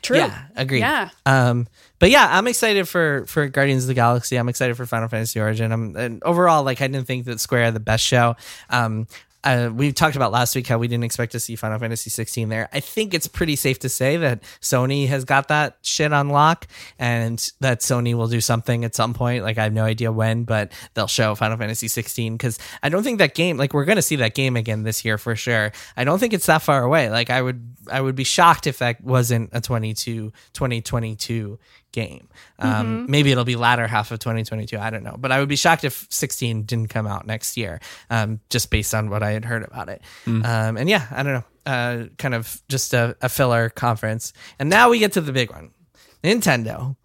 True. Yeah, agreed. Yeah. Um, but yeah, I'm excited for for Guardians of the Galaxy. I'm excited for Final Fantasy Origin. I'm and overall like I didn't think that Square had the best show. Um, uh, we talked about last week how we didn't expect to see Final Fantasy 16 there. I think it's pretty safe to say that Sony has got that shit on lock, and that Sony will do something at some point. Like I have no idea when, but they'll show Final Fantasy 16 because I don't think that game. Like we're gonna see that game again this year for sure. I don't think it's that far away. Like I would, I would be shocked if that wasn't a 22, 2022 game. Um, Maybe it'll be latter half of 2022. I don't know, but I would be shocked if 16 didn't come out next year, um, just based on what I had heard about it. Um, and yeah, I don't know, uh, kind of just a, a filler conference. And now we get to the big one, Nintendo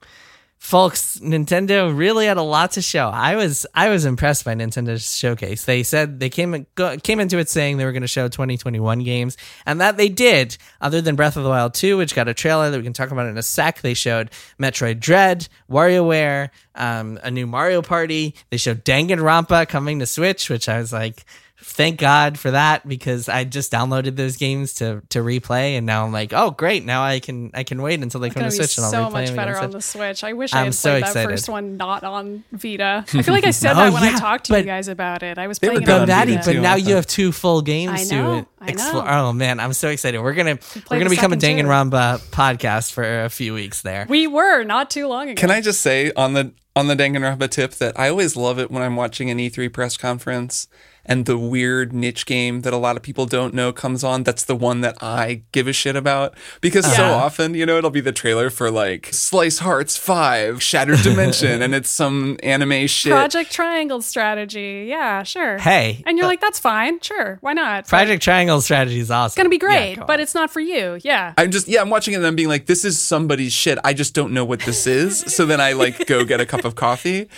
folks nintendo really had a lot to show. I was i was impressed by nintendo's showcase. They said they came came into it saying they were going to show 2021 games and that they did. Other than breath of the wild 2 which got a trailer that we can talk about in a sec they showed metroid dread warioware um, a new mario party. They showed danganronpa coming to switch which i was like thank God for that because I just downloaded those games to to replay, and now I'm like, oh great, now I can I can wait until they come Gonna Switch and I'll so replay much them better again. on the Switch. I wish I I'm had so played that first one not on Vita. I feel like I said Oh, that when yeah, I talked to you guys about it. I was playing it on on But Vita, Vita. but now you have two full games I to know, I explore. know. Oh man, I'm so excited. We're gonna we're gonna become a second too. Danganronpa podcast for a few weeks there. We were not too long ago. Can I just say on the on the Danganronpa tip that I always love it when I'm watching an E3 press conference and the weird niche game that a lot of people don't know comes on. That's the one that I give a shit about because so often, you know, it'll be the trailer for like Slice Hearts 5, Shattered Dimension, and it's some anime shit. Project Triangle strategy. Yeah, sure. Hey, And you're uh, like, that's fine. Sure. Why not? But Project Triangle strategy is awesome. It's going to be great, Yeah, but it's not for you. Yeah. I'm just yeah, I'm watching it and I'm being like, this is somebody's shit. I just don't know what this is. so then I like go get a cup of coffee,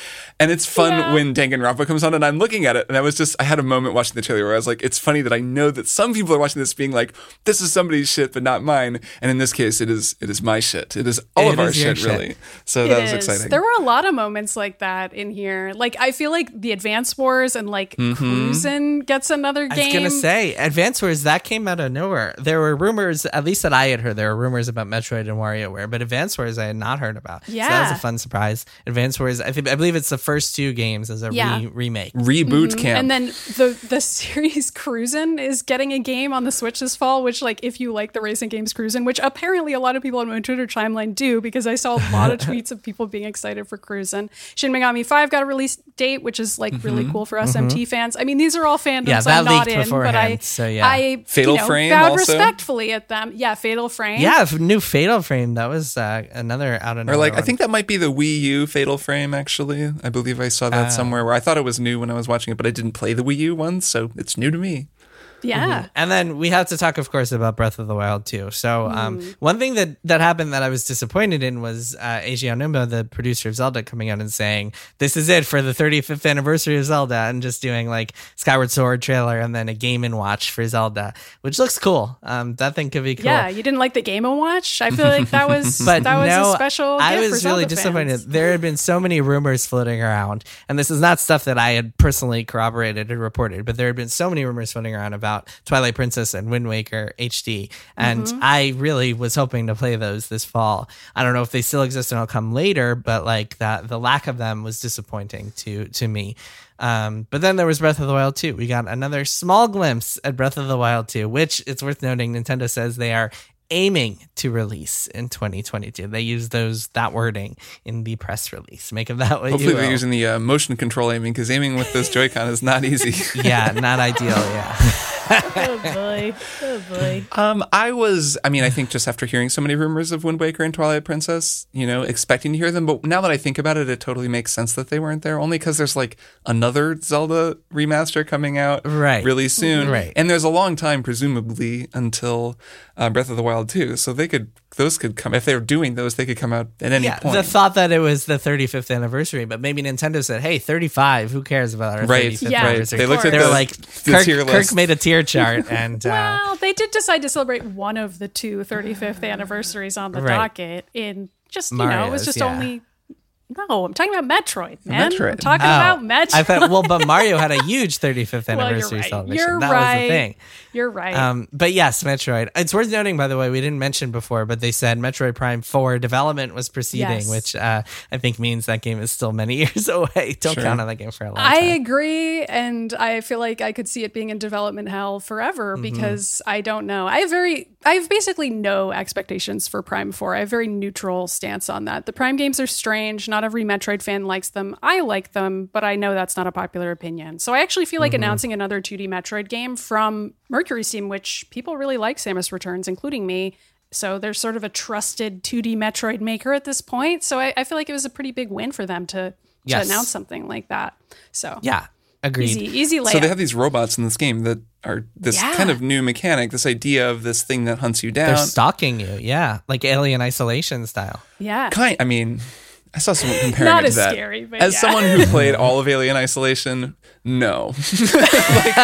and it's fun Yeah. when Danganronpa comes on and I'm looking at it and I was just I had a moment watching the trailer where I was like, it's funny that I know that some people are watching this being like, this is somebody's shit but not mine, and in this case, it is it is my shit. It is all It of our is your shit, shit. really. So It that was is. exciting. There were a lot of moments like that in here. Like I feel like the Advance Wars and like mm-hmm. Cruisin' gets another I game. was gonna say Advance Wars that came out of nowhere. There were rumors, at least that I had heard, there were rumors about Metroid and WarioWare, but Advance Wars I had not heard about. Yeah, so that was a fun surprise. Advance Wars, I think, I believe it's the first two games as a Yeah. re- remake. Reboot mm-hmm. camp. And then the the series Cruisin' is getting a game on the Switch this fall, which like if you like the racing games Cruisin', which apparently a lot of people on my Twitter timeline do because I saw a lot of tweets of people being excited for Cruisin'. Shin Megami 5 got a release date, which is like really mm-hmm. cool for mm-hmm. SMT fans. I mean, these are all fandoms Yeah, that I'm not leaked in, but I so yeah. I Fatal you know, Frame bowed also? respectfully at them. Yeah, Fatal Frame. Yeah, f- new Fatal Frame. That was uh, another out of or nowhere. like I think that might be the Wii U Fatal Frame actually. I believe I saw that ah. somewhere where I thought it was new when I was watching it, but I didn't play the Wii U one, so it's new to me. Yeah. And then we have to talk, of course, about Breath of the Wild too. So, um, Mm. one thing that that happened that I was disappointed in was uh, Eiji Aonuma, the producer of Zelda, coming out and saying, "This is it for the 35th anniversary of Zelda," and just doing like Skyward Sword trailer and then a Game and Watch for Zelda, which looks cool. Um, that thing could be cool. Yeah, you didn't like the Game and Watch? I feel like that was But that was no, a special. I was really disappointed. fans. There had been so many rumors floating around, and this is not stuff that I had personally corroborated and reported, but there had been so many rumors floating around about Twilight Princess and Wind Waker HD, and Mm-hmm. I really was hoping to play those this fall. I don't know if they still exist and I'll come later, but like that, the lack of them was disappointing to to me. Um, but then there was Breath of the Wild 2. We got another small glimpse at Breath of the Wild 2, which it's worth noting Nintendo says they are aiming to release in 2022. They use those that wording in the press release. Make of that what Hopefully you they're using the uh, motion control aiming because aiming with this Joy-Con is not easy. yeah, not ideal. Yeah. oh boy, oh boy. Um, I was, I mean, I think just after hearing so many rumors of Wind Waker and Twilight Princess, you know, expecting to hear them. But now that I think about it, it totally makes sense that they weren't there. Only because there's like another Zelda remaster coming out Right. really soon, Right. And there's a long time, presumably, until uh, Breath of the Wild too. So they could, those could come if they're doing those, they could come out at any Yeah, point. the thought that it was the 35th anniversary, but maybe Nintendo said, "Hey, 35. Who cares about our Right, 35th Yeah, anniversary?" They looked at they were like, the Kirk, tier Kirk made a tier chart, and uh, Well, they did decide to celebrate one of the two 35th anniversaries on the Right. docket in just you know it was just yeah. only. No, I'm talking about Metroid, man. Metroid. I'm talking Oh, about Metroid. I thought, well, but Mario had a huge 35th Well, you're anniversary right. celebration. You're that right. was the thing. You're right. Um, but yes, Metroid. It's worth noting, by the way, we didn't mention before, but they said Metroid Prime 4 development was proceeding, Yes. which uh, I think means that game is still many years away. Don't Sure. count on that game for a long I time. agree, and I feel like I could see it being in development hell forever Mm-hmm. because I don't know. I have very, I have basically no expectations for Prime Four. I have very neutral stance on that. The Prime games are strange. Not every Metroid fan likes them. I like them, but I know that's not a popular opinion. So I actually feel like Mm-hmm. announcing another 2D Metroid game from Mercury Steam, which people really like, Samus Returns, including me. So they're sort of a trusted 2D Metroid maker at this point. So I, I feel like it was a pretty big win for them to, to announce something like that. So Yeah, agreed. easy, easy layup. So they have these robots in this game that are this Yeah. kind of new mechanic, this idea of this thing that hunts you down. They're stalking you. Yeah, like Alien Isolation style. yeah. kind I mean, I saw someone comparing Not it to as that. scary, but as yeah. someone who played all of Alien Isolation, no. Like,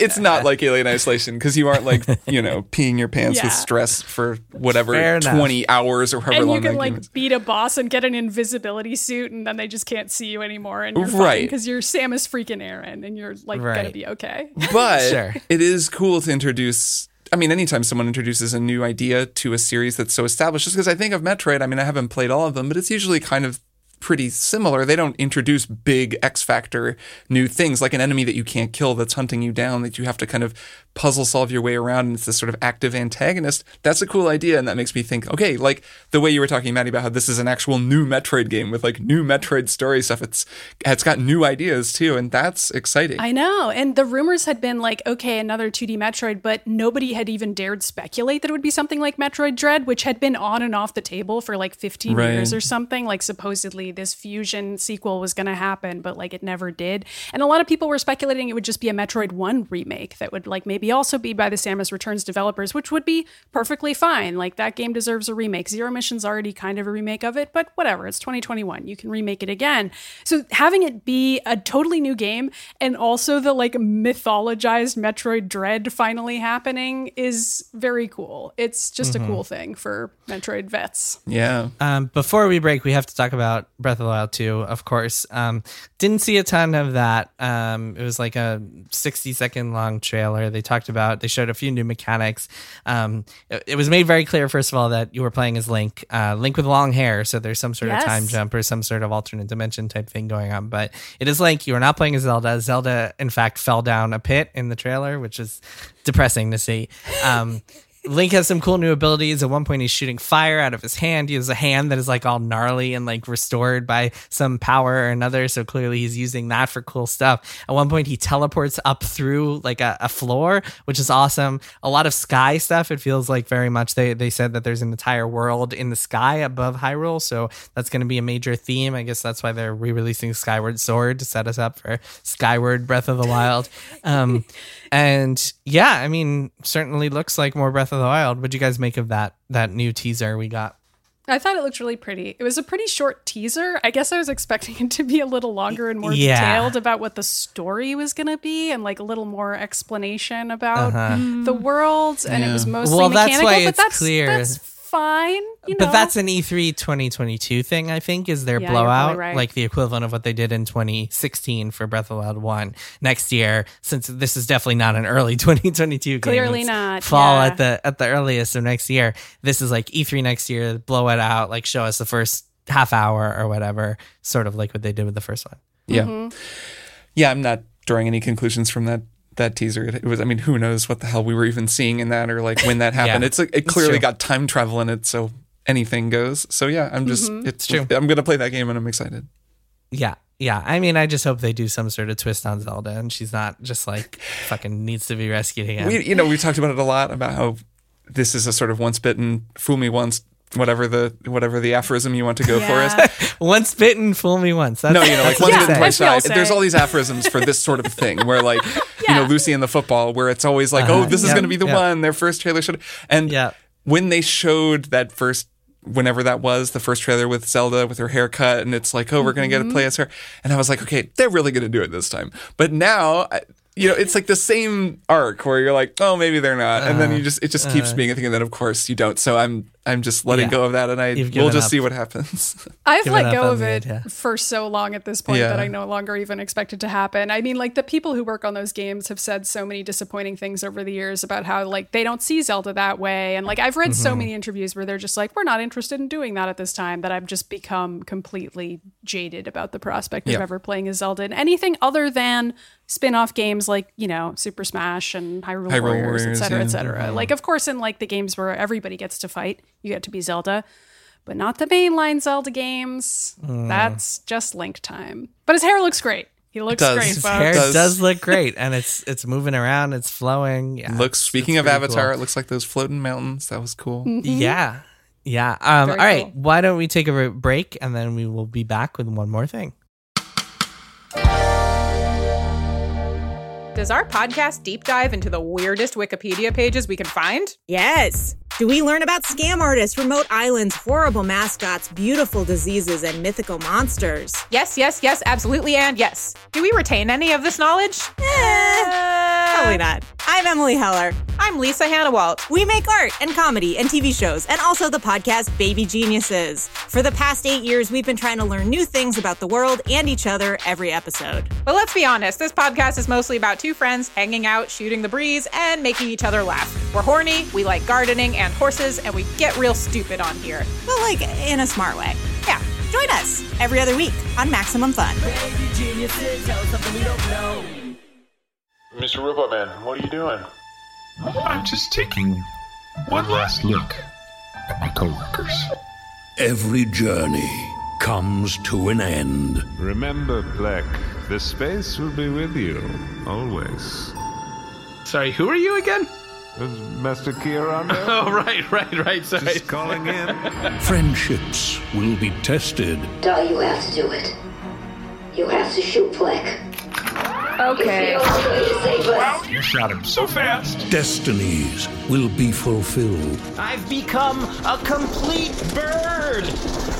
it's not like Alien Isolation because you aren't like, you know, peeing your pants with stress for whatever Fair enough. 20 hours or however and long you can that like beat a boss and get an invisibility suit, and then they just can't see you anymore, and you're Right. because you're Samus freaking Aran, and you're like gonna be okay. But Sure. it is cool to introduce. I mean, anytime someone introduces a new idea to a series that's so established, just because I think of Metroid, I mean, I haven't played all of them, but it's usually kind of pretty similar. They don't introduce big X Factor new things like an enemy that you can't kill that's hunting you down that you have to kind of puzzle solve your way around and it's this sort of active antagonist. That's a cool idea and that makes me think, okay, like the way you were talking, Maddie, about how this is an actual new Metroid game with like new Metroid story stuff. It's it's got new ideas too, and that's exciting. I know. And the rumors had been like, okay, another 2D Metroid, but nobody had even dared speculate that it would be something like Metroid Dread, which had been on and off the table for like 15 Right. years or something. Like, supposedly this fusion sequel was going to happen, but like it never did. And a lot of people were speculating it would just be a Metroid 1 remake that would like maybe also be by the Samus Returns developers, which would be perfectly fine. Like, that game deserves a remake. Zero Mission's already kind of a remake of it, but whatever. It's 2021. You can remake it again. So having it be a totally new game and also the like mythologized Metroid Dread finally happening is very cool. It's just a cool thing for Metroid vets. yeah. Um, before we break, we have to talk about Breath of the Wild 2, of course. Um, didn't see a ton of that. Um, it was like a 60 second long trailer. They talked about, they showed a few new mechanics. Um, it, it was made very clear, first of all, that you were playing as Link, uh, Link with long hair. So there's some sort Yes. of time jump or some sort of alternate dimension type thing going on. But it is Link. You are not playing as Zelda. Zelda, in fact, fell down a pit in the trailer, which is depressing to see. Link has some cool new abilities. At one point, he's shooting fire out of his hand. He has a hand that is like all gnarly and like restored by some power or another. So clearly, he's using that for cool stuff. At one point, he teleports up through like a, a floor, which is awesome. A lot of sky stuff. It feels like very much they, they said that there's an entire world in the sky above Hyrule. So that's going to be a major theme. I guess that's why they're re releasing Skyward Sword to set us up for Skyward Breath of the Wild. Um, and yeah, I mean, certainly looks like more Breath of the Wild. What'd you guys make of that that new teaser we got? I thought it looked really pretty. It was a pretty short teaser. I guess I was expecting it to be a little longer and more Yeah. detailed about what the story was going to be and like a little more explanation about the world. And it was mostly Uh-huh. Well, that's mechanical, why but it's that's, clear. That's fine. You know? But that's an E E3 2022 thing, I think, is their Yeah, blowout, right. like the equivalent of what they did in 2016 for Breath of the Wild 1. Next year, since this is definitely not an early 2022 game. Clearly it's not, Fall yeah. at the at the earliest of next year. This is like E3 next year, blow it out, like show us the first half hour or whatever, sort of like what they did with the first one. Yeah. Mm-hmm. Yeah, I'm not drawing any conclusions from that that teaser. It, was I mean, who knows what the hell we were even seeing in that or like when that happened. Yeah, it's like it clearly got time travel in it, so anything goes. So yeah, I'm just Mm-hmm. it's true. I'm going to play that game and I'm excited. Yeah. Yeah. I mean, I just hope they do some sort of twist on Zelda and she's not just like fucking needs to be rescued again. We you know, we talked about it a lot about how this is a sort of once bitten, fool me once, whatever the whatever the aphorism you want to go for is. Once bitten, fool me once. That's, No, you know, like once Yeah, bitten, twice say. as we all shy. There's all these aphorisms for this sort of thing where like you know, Lucy in the football, where it's always like, oh, Uh-huh. oh, this is gonna be the Yeah. one, their first trailer should and Yeah. when they showed that first whenever that was the first trailer with Zelda with her haircut and it's like oh we're going to get to play mm-hmm. as her and I was like okay they're really going to do it this time but now I- you know it's like the same arc where you're like oh maybe they're not and then uh-huh. you just it just keeps uh-huh. being a thing and then of course you don't so I'm I'm just letting Yeah. go of that and I we'll just up. see what happens I've Given let go of it idea. for so long at this point Yeah. that I no longer even expect it to happen. I mean, like the people who work on those games have said so many disappointing things over the years about how like they don't see Zelda that way. And like I've read so Mm-hmm. many interviews where they're just like, we're not interested in doing that at this time, that I've just become completely jaded about the prospect of ever playing a Zelda in anything other than spin-off games like, you know, Super Smash and Hyrule, Hyrule Warriors, et Warriors, cetera, yeah. et cetera. Like of course in like the games where everybody gets to fight, you get to be Zelda but not the mainline Zelda games. Hmm. That's just Link time. But his hair looks great. He He looks Does. great, His His folks. hair Does- does. look great, and it's it's moving around, it's flowing. Yeah, looks speaking of Avatar, cool. it looks like those floating mountains. That was cool. Yeah, yeah. Um, all Very right, cool. why don't we take a break and then we will be back with one more thing. Does our podcast deep dive into the weirdest Wikipedia pages we can find? Yes. Do we learn about scam artists, remote islands, horrible mascots, beautiful diseases, and mythical monsters? Yes, yes, yes, absolutely, and yes. Do we retain any of this knowledge? Eh, probably not. I'm Emily Heller. I'm Lisa Hanawalt. We make art and comedy and TV shows, and also the podcast Baby Geniuses. For the past eight years, we've been trying to learn new things about the world and each other every episode. But let's be honest, this podcast is mostly about two friends hanging out, shooting the breeze, and making each other laugh. We're horny, we like gardening and horses, and we get real stupid on here. But like in a smart way. Yeah. Join us every other week on Maximum Fun. Mr. Robot Man, what are you doing? I'm just taking one last look at my coworkers. Every journey comes to an end. Remember, Pleck, the space will be with you, always. Sorry, who are you again? Is Master Kieran there? Oh, right, right, right. Sorry. Just calling in. Friendships will be tested. All you have to do it. You have to shoot Fleck. Okay. It's the only way to save us. You shot him so fast. Destinies will be fulfilled. I've become a complete bird.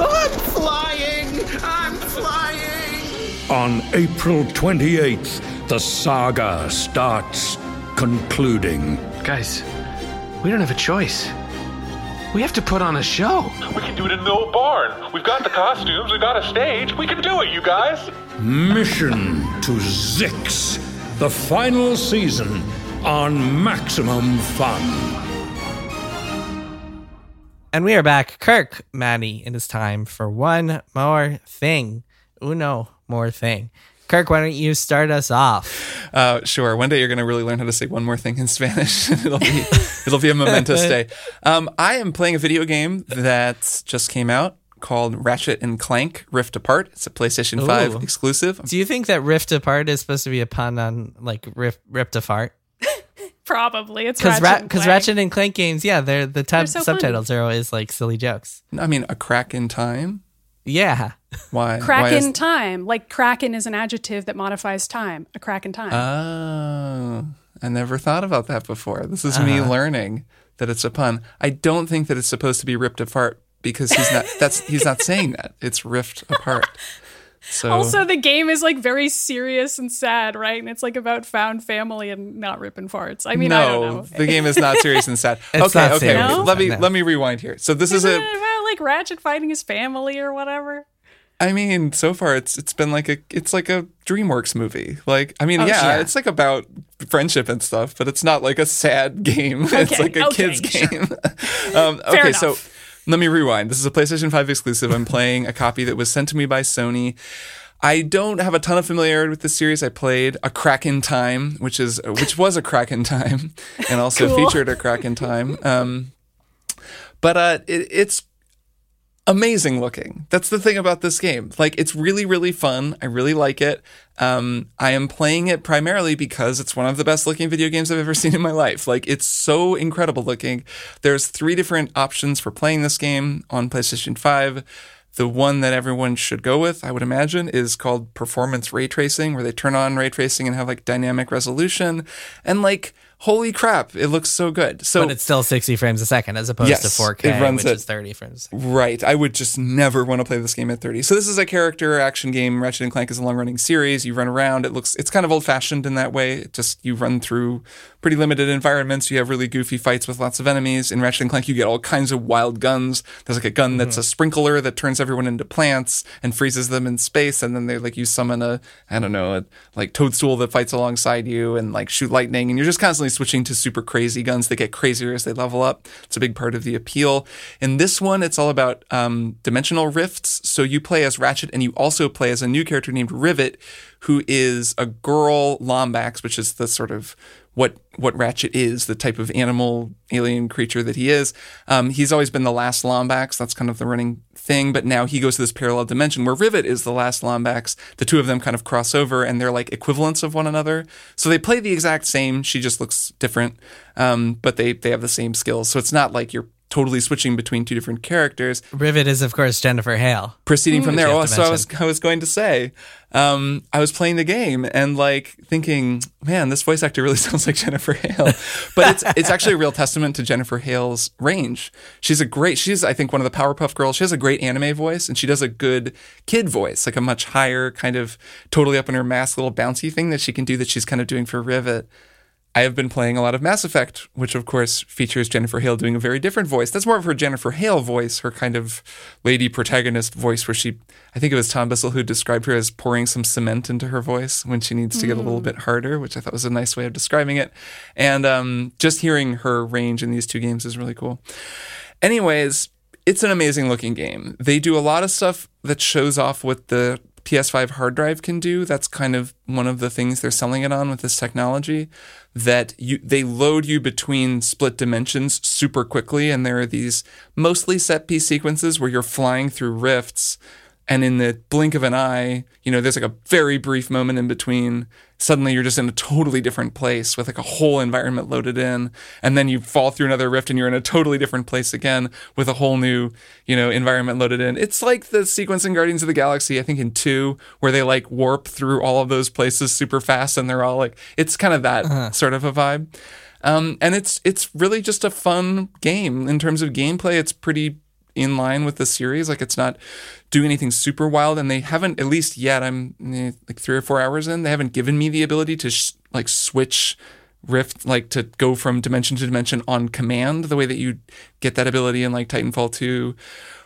I'm flying. I'm flying. On April 28th, the saga starts concluding. Guys, we don't have a choice. We have to put on a show. We can do it in the old barn. We've got the costumes, we've got a stage. We can do it, you guys. Mission to Zyxx, the final season on Maximum Fun. And we are back. Kirk, Maddie, it is time for one more thing. Uno more thing. Kirk, why don't you start us off? Uh, sure. One day you're going to really learn how to say one more thing in Spanish. it'll be it'll be a momentous day. Um, I am playing a video game that just came out called Ratchet and Clank Rift Apart. It's a PlayStation Five exclusive. Do you think that rift apart is supposed to be a pun on like rip, ripped apart? Probably. It's Because Ratchet, and because Clank. Ratchet and Clank games, yeah, they're the They're tab- so subtitles are always like silly jokes. I mean, a crack in time. Yeah, Why? Crack Why in is- time. Like kraken is an adjective that modifies time. A crack in time. Oh, I never thought about that before. This is me Uh-huh. learning that it's a pun. I don't think that it's supposed to be ripped apart because he's not. that's he's not saying that. It's ripped apart. So also, the game is like very serious and sad, right? And it's like about found family and not ripping farts. I mean, no, I don't know. the game is not serious and sad. It's okay, not okay. serious Let me no. let me rewind here. So this is Isn't a. it about like Ratchet finding his family or whatever? I mean, so far it's it's been like a it's like a DreamWorks movie. Like, I mean, Oh, yeah, yeah. it's like about friendship and stuff, but it's not like a sad game. it's like a okay, kids sure. game. um, Fair okay, so enough. Let me rewind. This is a PlayStation 5 exclusive. I'm playing a copy that was sent to me by Sony. I don't have a ton of familiarity with the series. I played a Crack in Time, which is which was a Crack in Time, and also Cool. featured a Crack in Time. Um, but uh, it, it's amazing looking. That's the thing about this game. Like it's really really fun. I really like it. Um, I am playing it primarily because it's one of the best looking video games I've ever seen in my life. Like it's so incredible looking. There's three different options for playing this game on PlayStation 5. The one that everyone should go with, I would imagine, is called performance ray tracing, where they turn on ray tracing and have like dynamic resolution. And like, holy crap, it looks so good. So but it's still 60 frames a second as opposed Yes, to 4K, it runs which at- is 30 frames. Right. I would just never want to play this game at 30. So this is a character action game. Ratchet and Clank is a long running series. You run around. It looks it's kind of old fashioned in that way. It just you run through pretty limited environments. You have really goofy fights with lots of enemies. In Ratchet and Clank you get all kinds of wild guns. There's like a gun that's a sprinkler that turns everyone into plants and freezes them in space and then they like you summon a I don't know, a like toadstool that fights alongside you and like shoot lightning and you're just constantly switching to super crazy guns that get crazier as they level up. It's a big part of the appeal. In this one, it's all about um, dimensional rifts. So you play as Ratchet and you also play as a new character named Rivet, who is a girl Lombax, which is the sort of what what Ratchet is, the type of animal alien creature that he is. Um, he's always been the last Lombax. That's kind of the running thing, but now he goes to this parallel dimension where Rivet is the last Lombax. The two of them kind of cross over and they're like equivalents of one another. So they play the exact same. She just looks different, um, but they, they have the same skills. So it's not like you're totally switching between two different characters. Rivet is, of course, Jennifer Hale. Proceeding from there, you oh, so I was I was going to say, um, I was playing the game and like thinking, man, this voice actor really sounds like Jennifer Hale. But it's it's actually a real testament to Jennifer Hale's range. She's a great. She's I think one of the Powerpuff Girls. She has a great anime voice and she does a good kid voice, like a much higher kind of totally up in her mask little bouncy thing that she can do that she's kind of doing for Rivet. I have been playing a lot of Mass Effect, which of course features Jennifer Hale doing a very different voice. That's more of her Jennifer Hale voice, her kind of lady protagonist voice, where she, I think it was Tom Bissell who described her as pouring some cement into her voice when she needs to get a little bit harder, which I thought was a nice way of describing it. And um, just hearing her range in these two games is really cool. Anyways, it's an amazing looking game. They do a lot of stuff that shows off what the PS5 hard drive can do. That's kind of one of the things they're selling it on with this technology. That you they load you between split dimensions super quickly, and there are these mostly set piece sequences where you're flying through rifts, and in the blink of an eye, you know, there's like a very brief moment in between. Suddenly, you're just in a totally different place with like a whole environment loaded in, and then you fall through another rift, and you're in a totally different place again with a whole new, you know, environment loaded in. It's like the sequence in Guardians of the Galaxy, I think in two, where they like warp through all of those places super fast, and they're all like, it's kind of that sort of a vibe. Um, and it's it's really just a fun game in terms of gameplay. It's pretty in line with the series. Like it's not doing anything super wild, and they haven't at least yet. I'm eh, like three or four hours in. They haven't given me the ability to sh- like switch rift like to go from dimension to dimension on command the way that you get that ability in like titanfall 2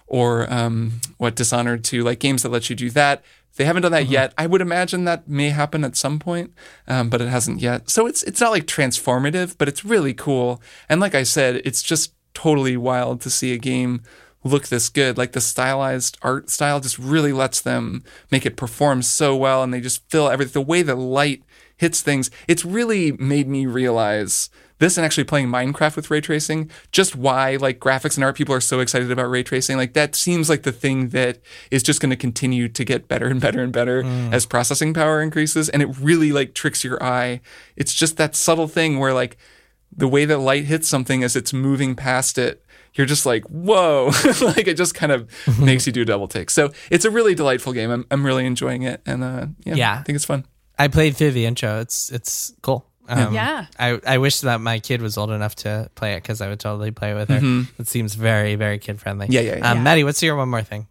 or um, what dishonored 2 like games that let you do that they haven't done that yet i would imagine that may happen at some point um, but it hasn't yet so it's it's not like transformative but it's really cool and like i said it's just totally wild to see a game look this good. Like the stylized art style just really lets them make it perform so well, and they just fill everything. The way the light hits things, it's really made me realize this and actually playing Minecraft with ray tracing, just why like graphics and art people are so excited about ray tracing. Like that seems like the thing that is just going to continue to get better and better and better mm. as processing power increases, and it really like tricks your eye. It's just that subtle thing where like the way that light hits something as it's moving past it, you're just like, whoa. like it just kind of makes you do a double take. So it's a really delightful game. I'm, I'm really enjoying it. And uh, yeah, Yeah. I think it's fun. I played through the intro. It's it's cool. Um, Yeah. I, I wish that my kid was old enough to play it because I would totally play it with her. Mhm. It seems very, very kid friendly. Yeah, yeah, yeah. Um, Yeah. Maddie, what's your one more thing?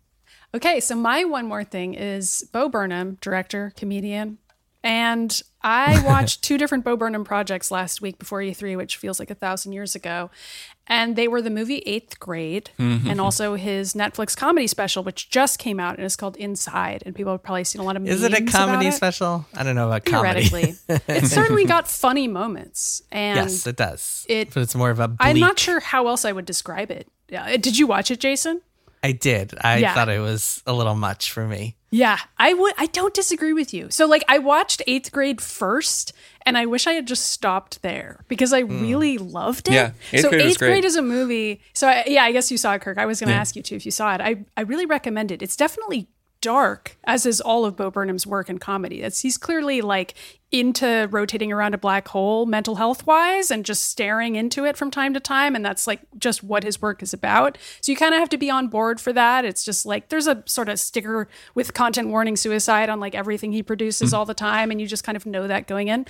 Okay, so my one more thing is Bo Burnham, director, comedian. And I watched two different Bo Burnham projects last week before E3, which feels like a thousand years ago. And they were the movie Eighth Grade Mm-hmm. and also his Netflix comedy special, which just came out and it's called Inside. And people have probably seen a lot of Is it a comedy it. special? I don't know about comedy. Theoretically. it certainly got funny moments. And yes, it does. it- but it's more of a. Bleak. I'm not sure how else I would describe it. Yeah. Did you watch it, Jason? I did. I Yeah. thought it was a little much for me. Yeah, I would. I don't disagree with you. So, like, I watched eighth grade first, and I wish I had just stopped there because I hmm. really loved it. Yeah, Eighth so Grade eighth grade is a movie. So, I, yeah, I guess you saw it, Kirk. I was going to Yeah. ask you too if you saw it. I I really recommend it. It's definitely dark, as is all of Bo Burnham's work in comedy. It's he's clearly like into rotating around a black hole mental health wise and just staring into it from time to time and that's like just what his work is about. So you kind of have to be on board for that. It's just like there's a sort of sticker with content warning suicide on like everything he produces all the time and you just kind of know that going in.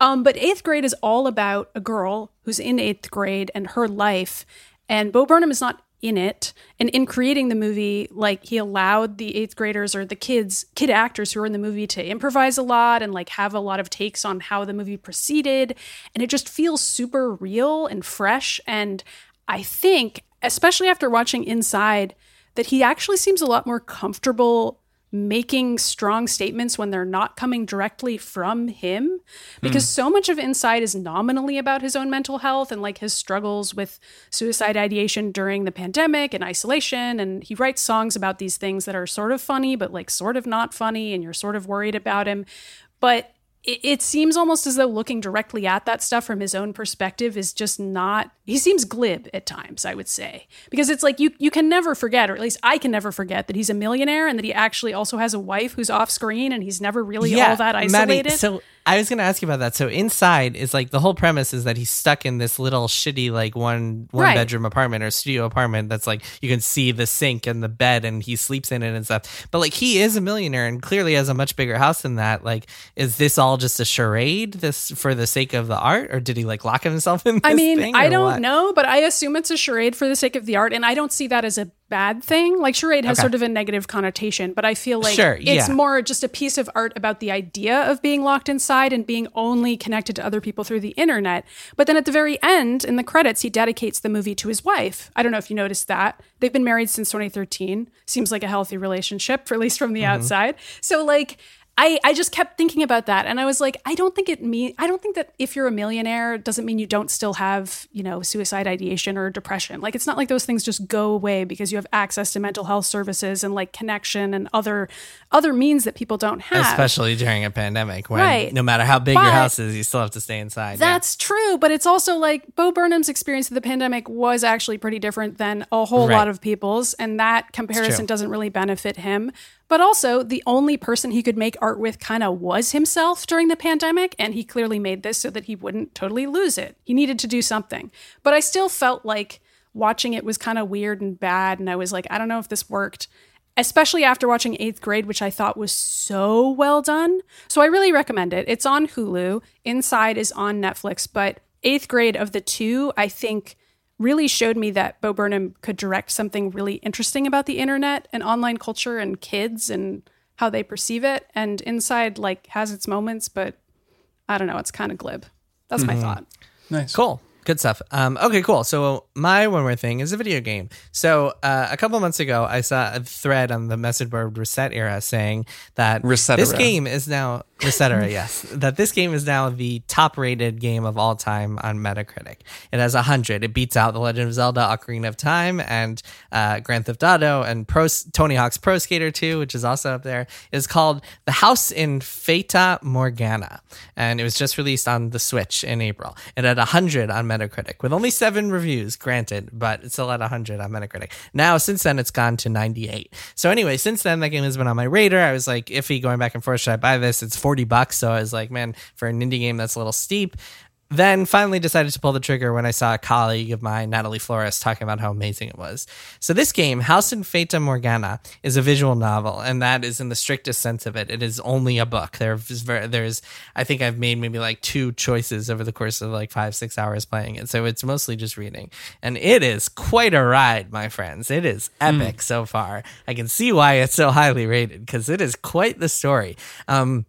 Um, but eighth grade is all about a girl who's in eighth grade and her life and bo burnham is not in it and in creating the movie like he allowed the eighth graders or the kids kid actors who are in the movie to improvise a lot and like have a lot of takes on how the movie proceeded. And it just feels super real and fresh. And i think especially after watching inside that he actually seems a lot more comfortable making strong statements when they're not coming directly from him. Because hmm. so much of inside is nominally about his own mental health and like his struggles with suicide ideation during the pandemic and isolation. And he writes songs about these things that are sort of funny but like sort of not funny and you're sort of worried about him. But it, seems almost as though looking directly at that stuff from his own perspective is just not he seems glib at times i would say. Because it's like you you can never forget or at least i can never forget that he's a millionaire and that he actually also has a wife who's off screen and he's never really all that isolated. Maddie, so I was going to ask you about that. So inside is like the whole premise is that he's stuck in this little shitty like one one Right. bedroom apartment or studio apartment that's like you can see the sink and the bed and he sleeps in it and stuff. But like he is a millionaire and clearly has a much bigger house than that. Like is this all just a charade this for the sake of the art or did he like lock himself in this I mean, I don't what? know, but I assume it's a charade for the sake of the art, and I don't see that as a bad thing. Like charade has Okay. sort of a negative connotation, but I feel like Sure, it's yeah. more just a piece of art about the idea of being locked inside and being only connected to other people through the internet. But then at the very end, in the credits, he dedicates the movie to his wife. I don't know if you noticed that. They've been married since 2013. Seems like a healthy relationship, for at least from the Mm-hmm. outside. So like I, I just kept thinking about that and I was like, I don't think it mean I don't think that if you're a millionaire it doesn't mean you don't still have, you know, suicide ideation or depression. Like it's not like those things just go away because you have access to mental health services and like connection and other other means that people don't have. Especially during a pandemic when Right. no matter how big But- your house is, you still have to stay inside. Yeah. That's true, but it's also like Bo Burnham's experience of the pandemic was actually pretty different than a whole Right. lot of people's, and that comparison doesn't really benefit him. But also, the only person he could make art with kind of was himself during the pandemic, and he clearly made this so that he wouldn't totally lose it. He needed to do something. But I still felt like watching it was kind of weird and bad, and I was like, I don't know if this worked especially after watching eighth grade, which I thought was so well done. So I really recommend it. It's on Hulu. Inside is on Netflix, but eighth grade of the two, I think really showed me that Bo Burnham could direct something really interesting about the internet and online culture and kids and how they perceive it. And Inside like has its moments, but I don't know, it's kind of glib. That's my thought. Nice. Cool. Good stuff. Um, okay, cool. So my one more thing is a video game. So uh, a couple months ago, I saw a thread on the message board Reset Era saying that Resetera. this game is now Resetera, yes, that this game is now the top-rated game of all time on Metacritic. It has hundred. It beats out The Legend of Zelda: Ocarina of Time and uh, Grand Theft Auto and Pro Tony Hawk's Pro Skater 2, which is also up there. It's called The House in Fata Morgana, and it was just released on the Switch in April. It had 100 on Metacritic with only seven reviews, granted, but it's still at 100 on Metacritic. Now, since then, it's gone to 98. So, anyway, since then, that game has been on my radar. I was like, iffy going back and forth. Should I buy this? It's 40 bucks. So, I was like, man, for an indie game, that's a little steep. Then finally decided to pull the trigger when I saw a colleague of mine, Natalie Flores, talking about how amazing it was. So this game, House in Fata Morgana, is a visual novel, and that is in the strictest sense of it. It is only a book. There's there's I think I've made maybe like two choices over the course of like five six hours playing it. So it's mostly just reading, and it is quite a ride, my friends. It is epic so far. I can see why it's so highly rated because it is quite the story. Um,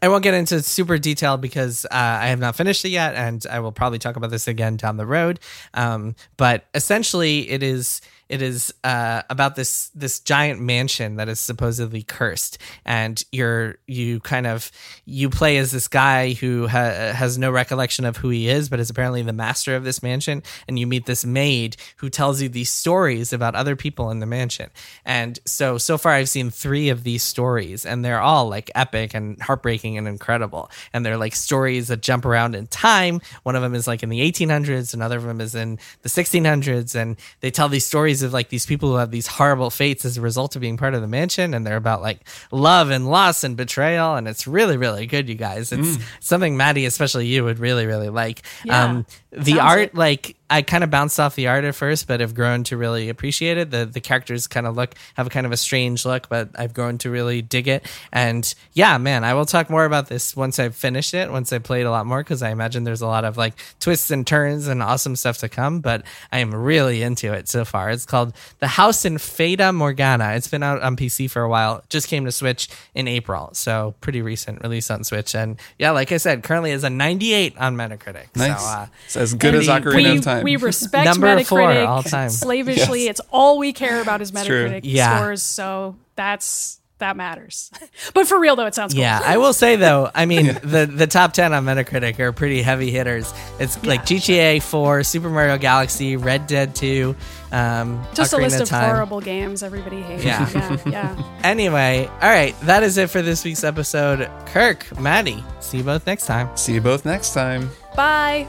I won't get into super detail because uh, I have not finished it yet, and I will probably talk about this again down the road. Um, but essentially, it is it is uh, about this this giant mansion that is supposedly cursed, and you're you kind of you play as this guy who ha- has no recollection of who he is, but is apparently the master of this mansion, and you meet this maid who tells you these stories about other people in the mansion. And so so far, I've seen three of these stories, and they're all like epic and heartbreaking and incredible. And they're like stories that jump around in time. One of them is like in the 1800s, another of them is in the 1600s, and they tell these stories of like these people who have these horrible fates as a result of being part of the mansion, and they're about like love and loss and betrayal, and it's really really good, you guys. It's something Maddie, especially you, would really really like. Yeah. Um, the Sounds art it. like I kind of bounced off the art at first, but have grown to really appreciate it. The the characters kind of look have a kind of a strange look, but I've grown to really dig it. And yeah, man, I will talk more about this once I've finished it, once I played a lot more, because I imagine there's a lot of like twists and turns and awesome stuff to come. But I am really into it so far. It's called The House in Fata Morgana. It's been out on PC for a while. Just came to Switch in April, so pretty recent release on Switch. And yeah, like I said, currently is a 98 on Metacritic. Nice. So, uh, it's as good as Ocarina we, of Time. We respect Number Metacritic four all time. slavishly. Yes. It's all we care about is. Metacritic Yeah. scores. So that's that matters. but for real though, it sounds cool. Yeah, I will say though, I mean the the top ten on Metacritic are pretty heavy hitters. It's like GTA Four, Super Mario Galaxy, Red Dead Two, um, Just Ocarina a list of of Time. horrible games everybody hates. Yeah. yeah, yeah. Anyway, all right, that is it for this week's episode. Kirk, Maddie, see you both next time. See you both next time. Bye.